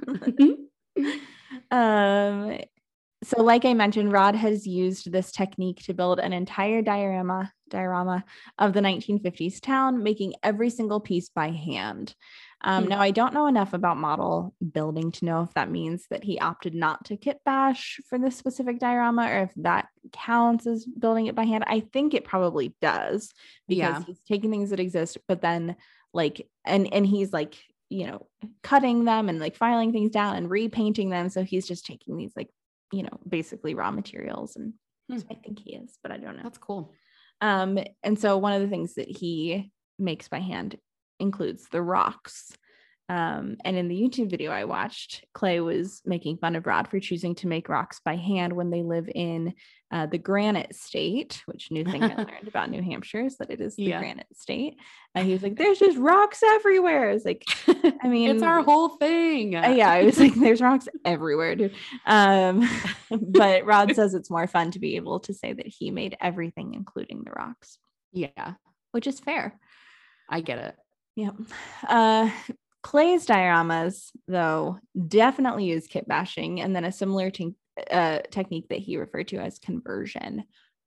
um, so, like I mentioned, Rod has used this technique to build an entire diorama diorama of the 1950s town, making every single piece by hand. Um, Hmm. Now, I don't know enough about model building to know if that means that he opted not to kit bash for this specific diorama or if that counts as building it by hand. I think it probably does because Yeah. he's taking things that exist, but then like and and he's like you know cutting them and like filing things down and repainting them. So he's just taking these like you know basically raw materials and Hmm. I think he is, but I don't know. That's cool. Um, and so one of the things that he makes by hand includes the rocks. Um, and in the YouTube video I watched, Clay was making fun of Rod for choosing to make rocks by hand when they live in uh, the granite state, which new thing I learned about New Hampshire is that it is the Yeah. granite state. And he was like, "There's just rocks everywhere." It's like, I mean, it's our whole thing. uh, yeah, I was like, there's rocks everywhere, dude. Um, but Rod says it's more fun to be able to say that he made everything, including the rocks, Yeah. which is fair. I get it. Yeah. Uh, Clay's dioramas, though, definitely use kit bashing and then a similar te- uh, technique that he referred to as conversion.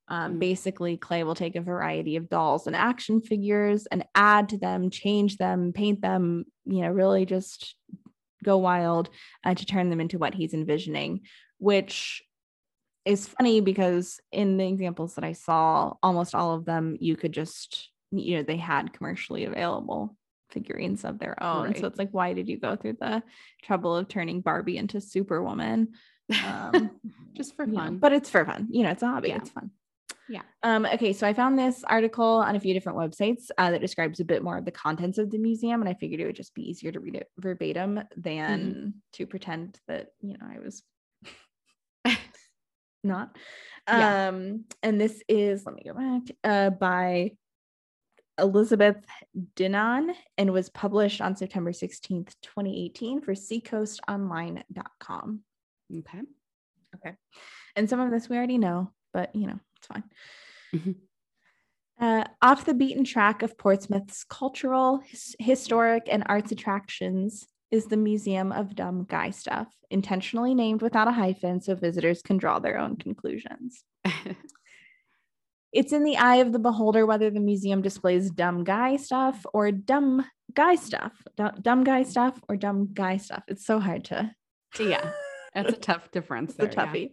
Um, Mhm. Basically, Clay will take a variety of dolls and action figures and add to them, change them, paint them, you know, really just go wild uh, to turn them into what he's envisioning, which is funny because in the examples that I saw, almost all of them you could just, you know, they had commercially available figurines of their own. So it's like, why did you go through the trouble of turning Barbie into Superwoman? Um, Just for you know, fun. but it's for fun. You know, it's a hobby. Yeah. It's fun. Yeah. Um, okay, so I found this article on a few different websites uh, that describes a bit more of the contents of the museum, and I figured it would just be easier to read it verbatim than Mm-hmm. to pretend that you know I was not. Yeah. Um, and this is let me go back uh, by Elizabeth Dinan and was published on September 16th, 2018 for seacoastonline.com. okay. Okay. And some of this we already know, but you know, it's fine. Mhm. Uh, off the beaten track of Portsmouth's cultural, his- historic, and arts attractions is the Museum of Dumb Guy Stuff, intentionally named without a hyphen so visitors can draw their own conclusions. It's in the eye of the beholder whether the museum displays dumb guy stuff or dumb guy stuff, Du- dumb guy stuff or dumb guy stuff. It's so hard to yeah. That's a tough difference. it's a there, yeah. toughie,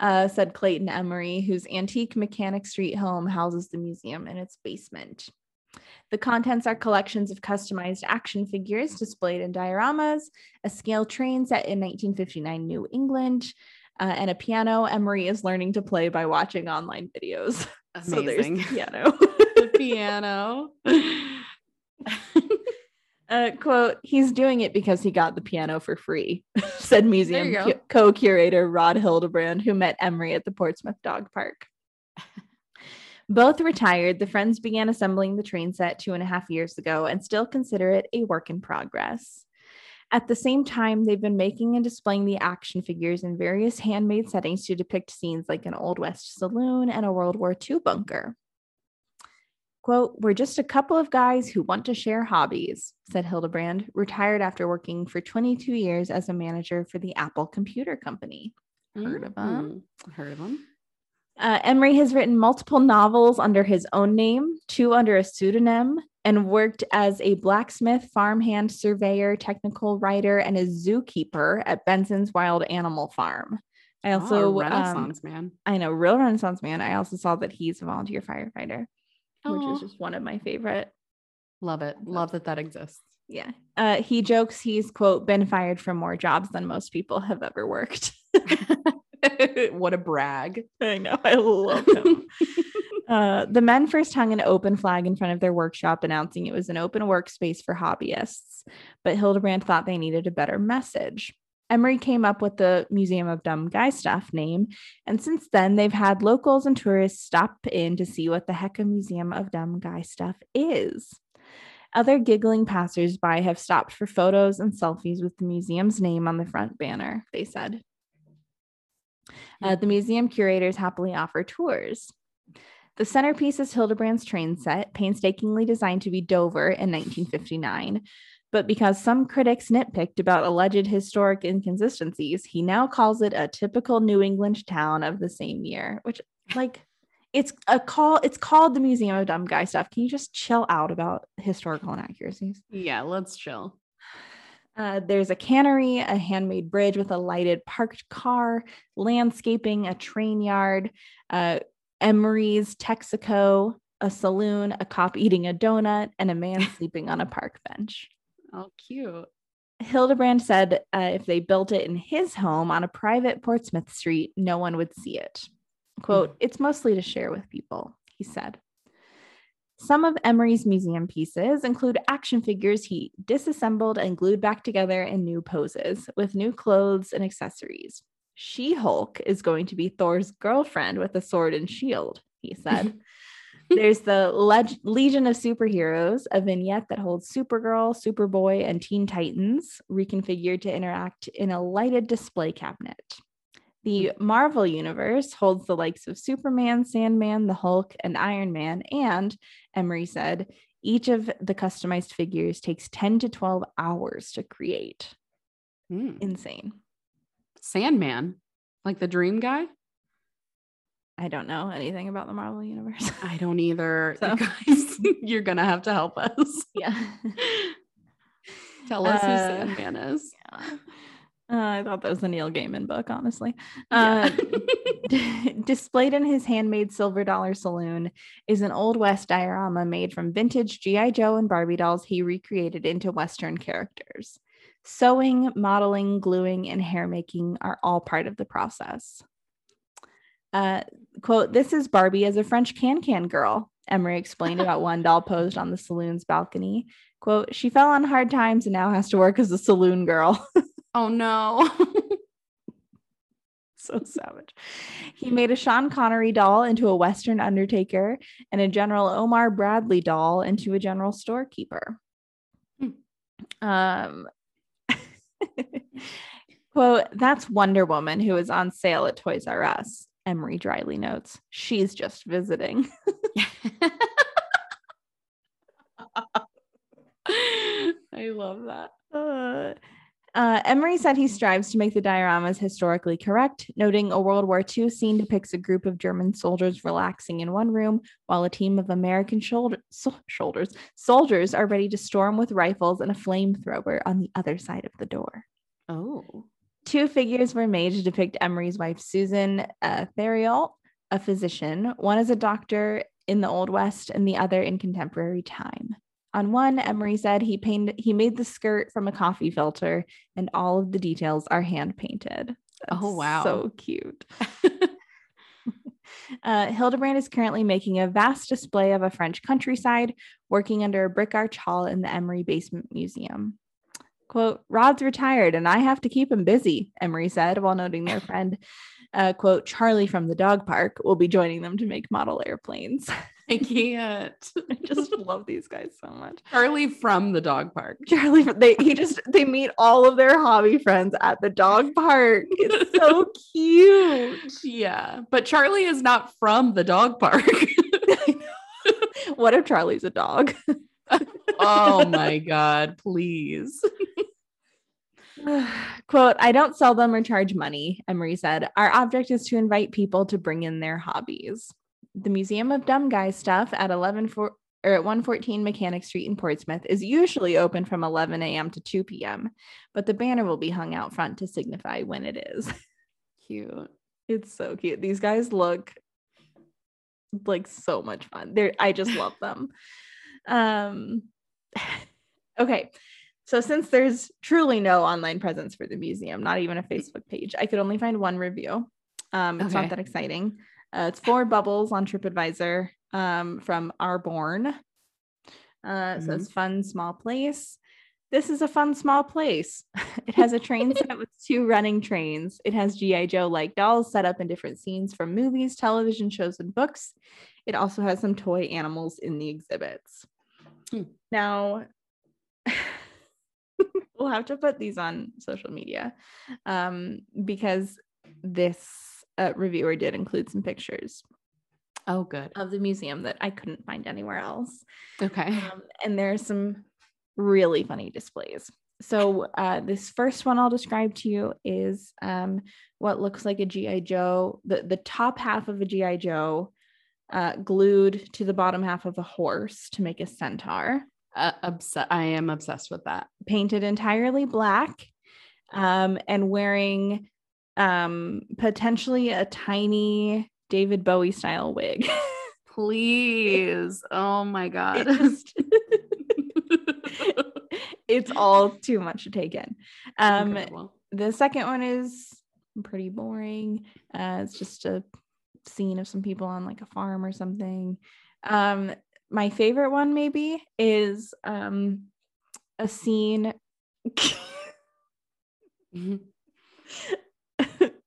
uh, said Clayton Emery, whose antique Mechanic Street home houses the museum in its basement. The contents are collections of customized action figures displayed in dioramas, a scale train set in 1959 New England, uh, and a piano Emery is learning to play by watching online videos. Amazing. So piano. the piano. uh, quote, he's doing it because he got the piano for free, said museum cu- co-curator Rod Hildebrand, who met Emery at the Portsmouth Dog Park. Both retired, the friends began assembling the train set two and a half years ago and still consider it a work in progress. At the same time, they've been making and displaying the action figures in various handmade settings to depict scenes like an Old West saloon and a World War II bunker. Quote, we're just a couple of guys who want to share hobbies, said Hildebrand, retired after working for 22 years as a manager for the Apple Computer Company. Heard of 'em? Mm, Heard of them? Uh, Emery has written multiple novels under his own name, two under a pseudonym, and worked as a blacksmith, farmhand, surveyor, technical writer, and a zookeeper at Benson's Wild Animal Farm. I also, oh, um, man. I know, real Renaissance man. I also saw that he's a volunteer firefighter, which is just one of my favorite. Love it. Love that that exists. Yeah. Uh, he jokes he's, quote, been fired from more jobs than most people have ever worked. what a brag. I know. I love him. Uh, the men first hung an open flag in front of their workshop announcing it was an open workspace for hobbyists, but Hildebrand thought they needed a better message. Emery came up with the Museum of Dumb Guy Stuff name, and since then they've had locals and tourists stop in to see what the heck a Museum of Dumb Guy Stuff is. Other giggling passersby have stopped for photos and selfies with the museum's name on the front banner, they said. Uh, the museum curators happily offer tours. The centerpiece is Hildebrand's train set, painstakingly designed to be Dover in 1959. But because some critics nitpicked about alleged historic inconsistencies, he now calls it a typical New England town of the same year, which, like, it's a call, it's called the Museum of Dumb Guy Stuff. Can you just chill out about historical inaccuracies? Yeah, let's chill. Uh, there's a cannery, a handmade bridge with a lighted parked car, landscaping, a train yard, uh, Emery's Texaco, a saloon, a cop eating a donut, and a man sleeping on a park bench. Oh, cute. Hildebrand said uh, if they built it in his home on a private Portsmouth street, no one would see it. Quote, it's mostly to share with people, he said. Some of Emery's museum pieces include action figures he disassembled and glued back together in new poses with new clothes and accessories. She Hulk is going to be Thor's girlfriend with a sword and shield, he said. There's the Leg- Legion of Superheroes, a vignette that holds Supergirl, Superboy, and Teen Titans reconfigured to interact in a lighted display cabinet. The Marvel Universe holds the likes of Superman, Sandman, the Hulk, and Iron Man. And Emery said each of the customized figures takes 10 to 12 hours to create. Hmm. Insane. Sandman, like the dream guy. I don't know anything about the Marvel Universe. I don't either. So- You guys, you're gonna have to help us. yeah. Tell us who Uh, Sandman is. Uh, I thought that was a Neil Gaiman book, honestly. Yeah. Uh, displayed in his handmade silver dollar saloon is an Old West diorama made from vintage G.I. Joe and Barbie dolls he recreated into Western characters. Sewing, modeling, gluing, and hair making are all part of the process. Uh, quote, this is Barbie as a French can-can girl, Emery explained about one doll posed on the saloon's balcony. Quote, she fell on hard times and now has to work as a saloon girl. oh no. so savage. He made a Sean Connery doll into a Western undertaker and a General Omar Bradley doll into a general storekeeper. Hmm. Um, quote, that's Wonder Woman who is on sale at Toys R Us. Emery dryly notes, she's just visiting. I love that. Uh, uh, Emery said he strives to make the dioramas historically correct, noting a World War II scene depicts a group of German soldiers relaxing in one room while a team of American shoulder, so- shoulders soldiers are ready to storm with rifles and a flamethrower on the other side of the door. Oh. Two figures were made to depict Emery's wife, Susan uh, Theriault, a physician. One is a doctor in the Old West and the other in contemporary time. On one, Emery said he painted he made the skirt from a coffee filter, and all of the details are hand painted. oh wow, so cute. uh, Hildebrand is currently making a vast display of a French countryside, working under a brick arch hall in the Emery Basement Museum. Quote, Rod's retired and I have to keep him busy, Emery said while noting their friend, uh, quote, Charlie from the dog park will be joining them to make model airplanes. I can't. I just love these guys so much. Charlie from the dog park. Charlie, they he just they meet all of their hobby friends at the dog park. It's so cute. Yeah, but Charlie is not from the dog park. what if Charlie's a dog? oh my god, please. Quote, I don't sell them or charge money, Emery said. Our object is to invite people to bring in their hobbies the Museum of Dumb Guy Stuff at 11 for, or at 114 Mechanic Street in Portsmouth is usually open from 11 a.m. to 2 p.m., but the banner will be hung out front to signify when it is. Cute. It's so cute. These guys look like so much fun. They're I just love them. Um okay. So since there's truly no online presence for the museum, not even a Facebook page, I could only find one review. Um, it's okay. not that exciting. Uh, it's four bubbles on TripAdvisor um, from Arborn. Uh, mm-hmm. says fun small place. This is a fun small place. it has a train set with two running trains. It has G.I. Joe like dolls set up in different scenes from movies, television shows, and books. It also has some toy animals in the exhibits. Hmm. Now, we'll have to put these on social media um, because this uh, reviewer did include some pictures. Oh, good. Of the museum that I couldn't find anywhere else. Okay. Um, and are some really funny displays. So, uh, this first one I'll describe to you is um, what looks like a G.I. Joe, the, the top half of a G.I. Joe uh, glued to the bottom half of a horse to make a centaur. Uh, obs- I am obsessed with that. Painted entirely black um, and wearing um potentially a tiny David Bowie style wig. Please. Oh my god. it's all too much to take in. Um the second one is pretty boring. Uh it's just a scene of some people on like a farm or something. Um my favorite one maybe is um a scene mm-hmm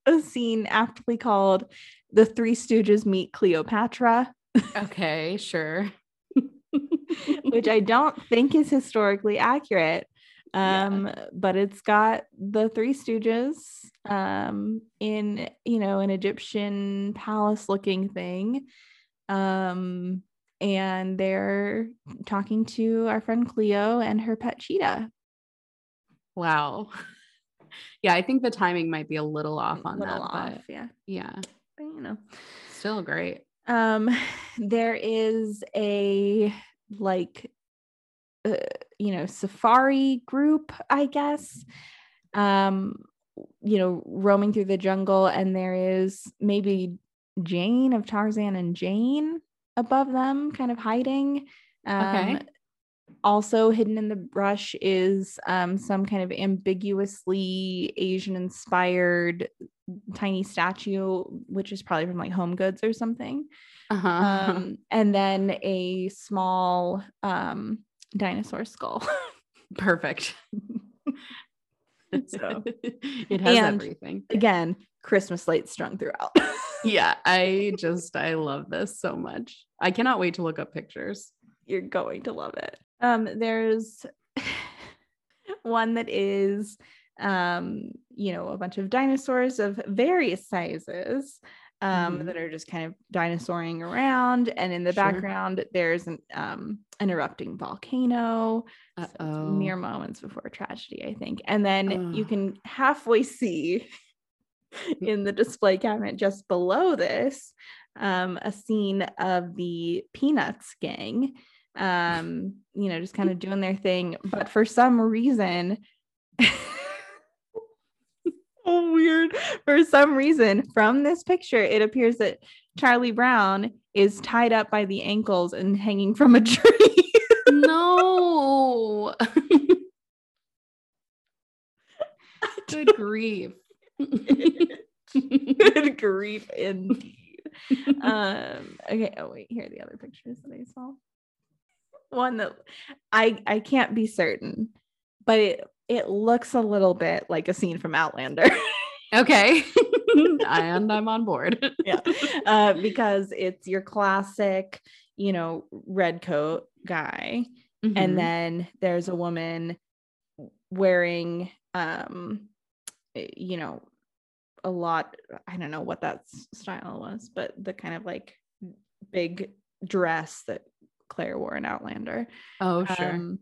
a scene aptly called The Three Stooges Meet Cleopatra. Okay, sure. Which I don't think is historically accurate. Um, yeah. but it's got the Three Stooges um in you know an Egyptian palace looking thing. Um and they're talking to our friend Cleo and her pet cheetah. Wow yeah, I think the timing might be a little off on little that. Off, but yeah. Yeah. But, you know, still great. Um, there is a like uh, you know, safari group, I guess. Um, you know, roaming through the jungle, and there is maybe Jane of Tarzan and Jane above them, kind of hiding. Um, okay also hidden in the brush is um, some kind of ambiguously Asian inspired tiny statue, which is probably from like Home Goods or something. Uh-huh. Um, and then a small um, dinosaur skull. Perfect. so it has everything. Again, Christmas lights strung throughout. yeah, I just I love this so much. I cannot wait to look up pictures. You're going to love it. Um, there's one that is um, you know, a bunch of dinosaurs of various sizes um, mm-hmm. that are just kind of dinosauring around. And in the sure. background, there's an um, an erupting volcano. So mere moments before tragedy, I think. And then you can halfway see in the display cabinet just below this um, a scene of the Peanuts gang um, you know, just kind of doing their thing. But for some reason, so weird. For some reason, from this picture, it appears that Charlie Brown is tied up by the ankles and hanging from a tree. no. Good grief. Good grief indeed. Um, okay. Oh wait, here are the other pictures that I saw. One that I I can't be certain, but it it looks a little bit like a scene from Outlander. okay. and I'm on board. yeah. Uh, because it's your classic, you know, red coat guy. Mhm. And then there's a woman wearing um eh, you know a lot i don't know what that style was but the kind of like big dress that claire wore in outlander oh, sure. Um,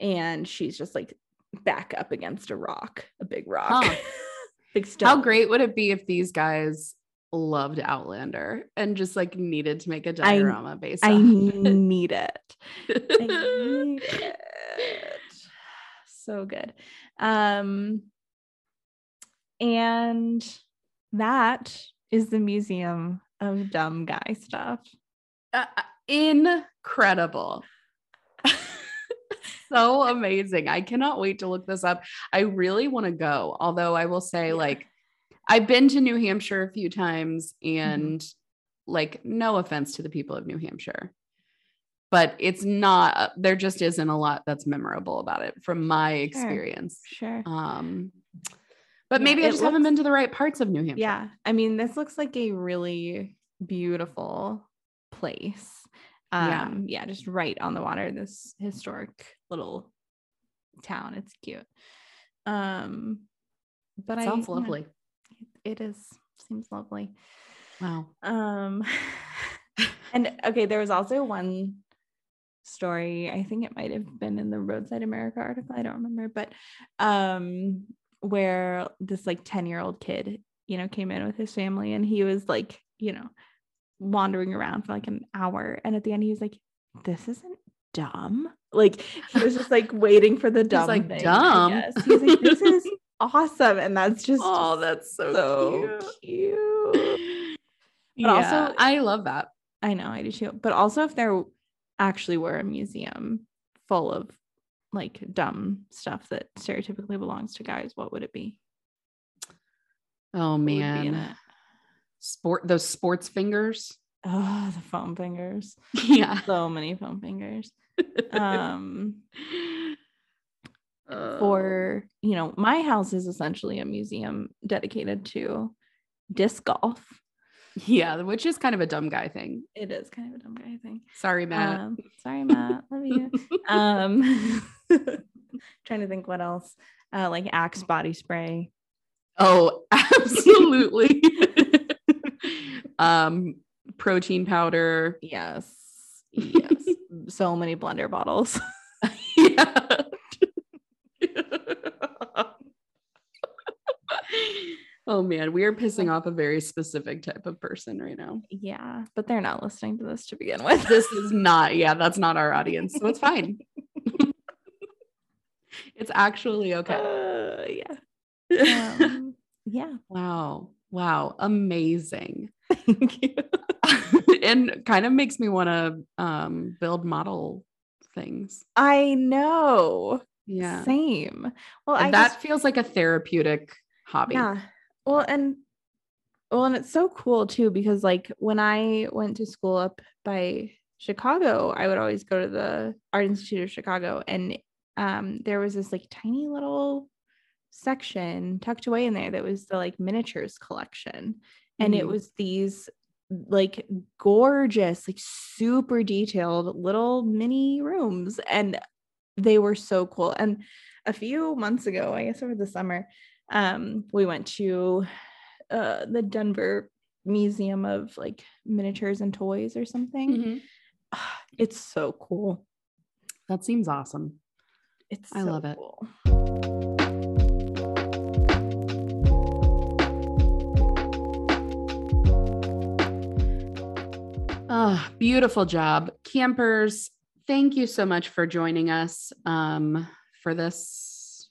and she's just like back up against a rock a big rock Huh. big stone How great would it be if these guys loved Outlander and just like needed to make a diorama based i need it I need it. So good. Um, and that is the Museum of Dumb Guy Stuff. Uh, incredible. so amazing. I cannot wait to look this up. I really want to go. Although I will say, Yeah. like, I've been to New Hampshire a few times and like, no offense to the people of New Hampshire, but it's not, there just isn't a lot that's memorable about it from my experience. Sure. Um, but Yeah, maybe I just haven't been to the right parts of New Hampshire. Yeah. I mean, this looks like a really beautiful place. Yeah. Um, yeah, just right on the water, this historic little town. It's cute. Um, but I Sounds yeah, lovely. it is seems lovely. Wow. Um, and okay, there was also one story. I think it might have been in the Roadside America article. I don't remember, but um, where this like 10 year old kid, you know, came in with his family and he was like, you know, wandering around for like an hour. And at the end, he was like, this isn't dumb. Like he was just like waiting for the dumb like, thing. "Dumb?" guess. He was like, this is awesome. And that's just Oh, that's so, so cute. cute. But also- also, I love that. I know, I do too. But also, if there actually were a museum full of like dumb stuff that stereotypically belongs to guys, what would it be? Oh What would be in man, it? Sport those sports fingers. Oh, the foam fingers. Yeah. So many foam fingers. Um, Uh, for you know, my house is essentially a museum dedicated to disc golf. yeah, which is kind of a dumb guy thing. It is kind of a dumb guy thing. Sorry, Matt. Um, sorry, Matt. Love you. um, trying to think what else. Uh, like Axe body spray. oh, absolutely. Um, protein powder. Yes. Yes. so many blender bottles. yeah. oh man, we are pissing off a very specific type of person right now. yeah. But they're not listening to this to begin with. This is not, yeah, that's not our audience. So it's fine. it's actually okay. Uh, yeah. Um, yeah. Wow. Wow. Amazing. Thank you. and kind of makes me want to um build model things. I know. Yeah. Same. Well, that just feels like a therapeutic hobby. Yeah. Well, and well, and it's so cool too because like when I went to school up by Chicago, I would always go to the Art Institute of Chicago and um there was this like tiny little section tucked away in there that was the like miniatures collection and it Mhm. was these like gorgeous like super detailed little mini rooms and they were so cool and a few months ago i guess over the summer um we went to uh the denver museum of like miniatures and toys or something Mhm. it's so cool That seems awesome. it's I so love it. cool. Ah, beautiful job. Campers, thank you so much for joining us um, for this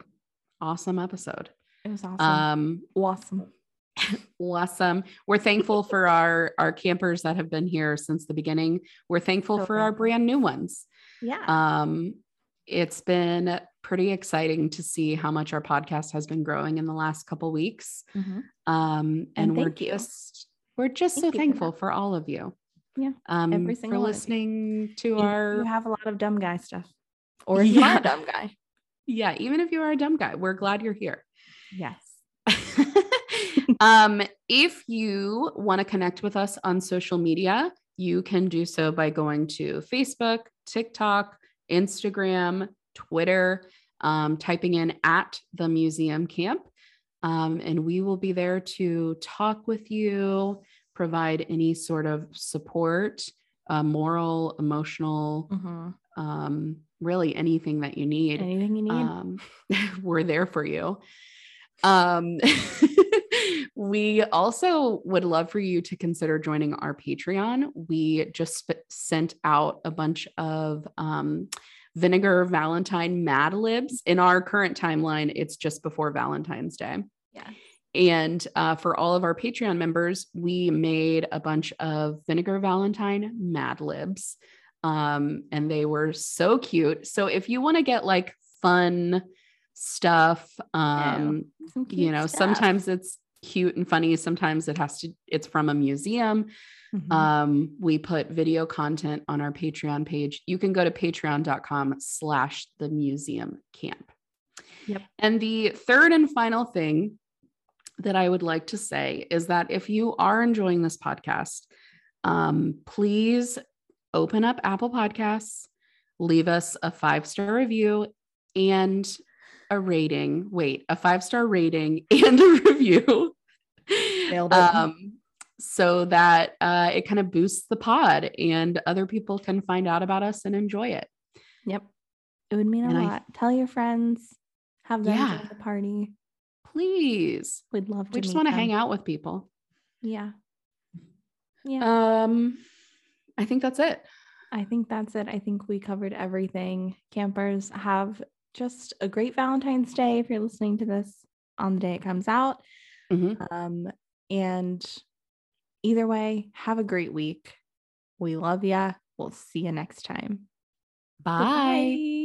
awesome episode. It was awesome. Um, awesome. awesome. We're thankful for our our campers that have been here since the beginning. We're thankful for our brand new ones. Yeah. Um, it's been pretty exciting to see how much our podcast has been growing in the last couple weeks. Mhm. Um, and, And we're you. just we're just Thank so you for thankful for all of you. Yeah, Um, every single of listening to You- our you have a lot of dumb guy stuff. Or if you are a dumb guy. yeah, even if you are a dumb guy, we're glad you're here. Yes. um, if you want to connect with us on social media, you can do so by going to Facebook, TikTok, Instagram, Twitter, um, typing in at the museum camp. Um, and we will be there to talk with you, provide any sort of support, uh, moral, emotional, Mhm. um, really anything that you need Anything you need. um, we're there for you. Um, we also would love for you to consider joining our Patreon. We just sp- sent out a bunch of um, Vinegar Valentine Mad Libs. In our current timeline, it's just before Valentine's Day. yeah. And uh, for all of our Patreon members, we made a bunch of Vinegar Valentine Mad Libs. Um, and they were so cute. So if you want to get like fun stuff, um, Some you know, stuff. sometimes it's cute and funny. Sometimes it has to, it's from a museum. Mhm. Um, we put video content on our Patreon page. You can go to patreon.com slash the museum camp. Yep. And the third and final thing that I would like to say is that if you are enjoying this podcast, um, please open up Apple Podcasts, leave us a five star review and a rating. Wait, a five star rating and a review. Um, so that uh, it kind of boosts the pod and other people can find out about us and enjoy it. Yep. It would mean a And I- lot. Tell your friends. Have them Yeah. the party. Please. We'd love to. We just want to hang out with people. Yeah. Yeah. Um, I think that's it. I think that's it. I think we covered everything. Campers have just a great Valentine's Day if you're listening to this on the day it comes out. Mhm. Um, and either way, have a great week. We love ya. We'll see you next time. Bye. Bye.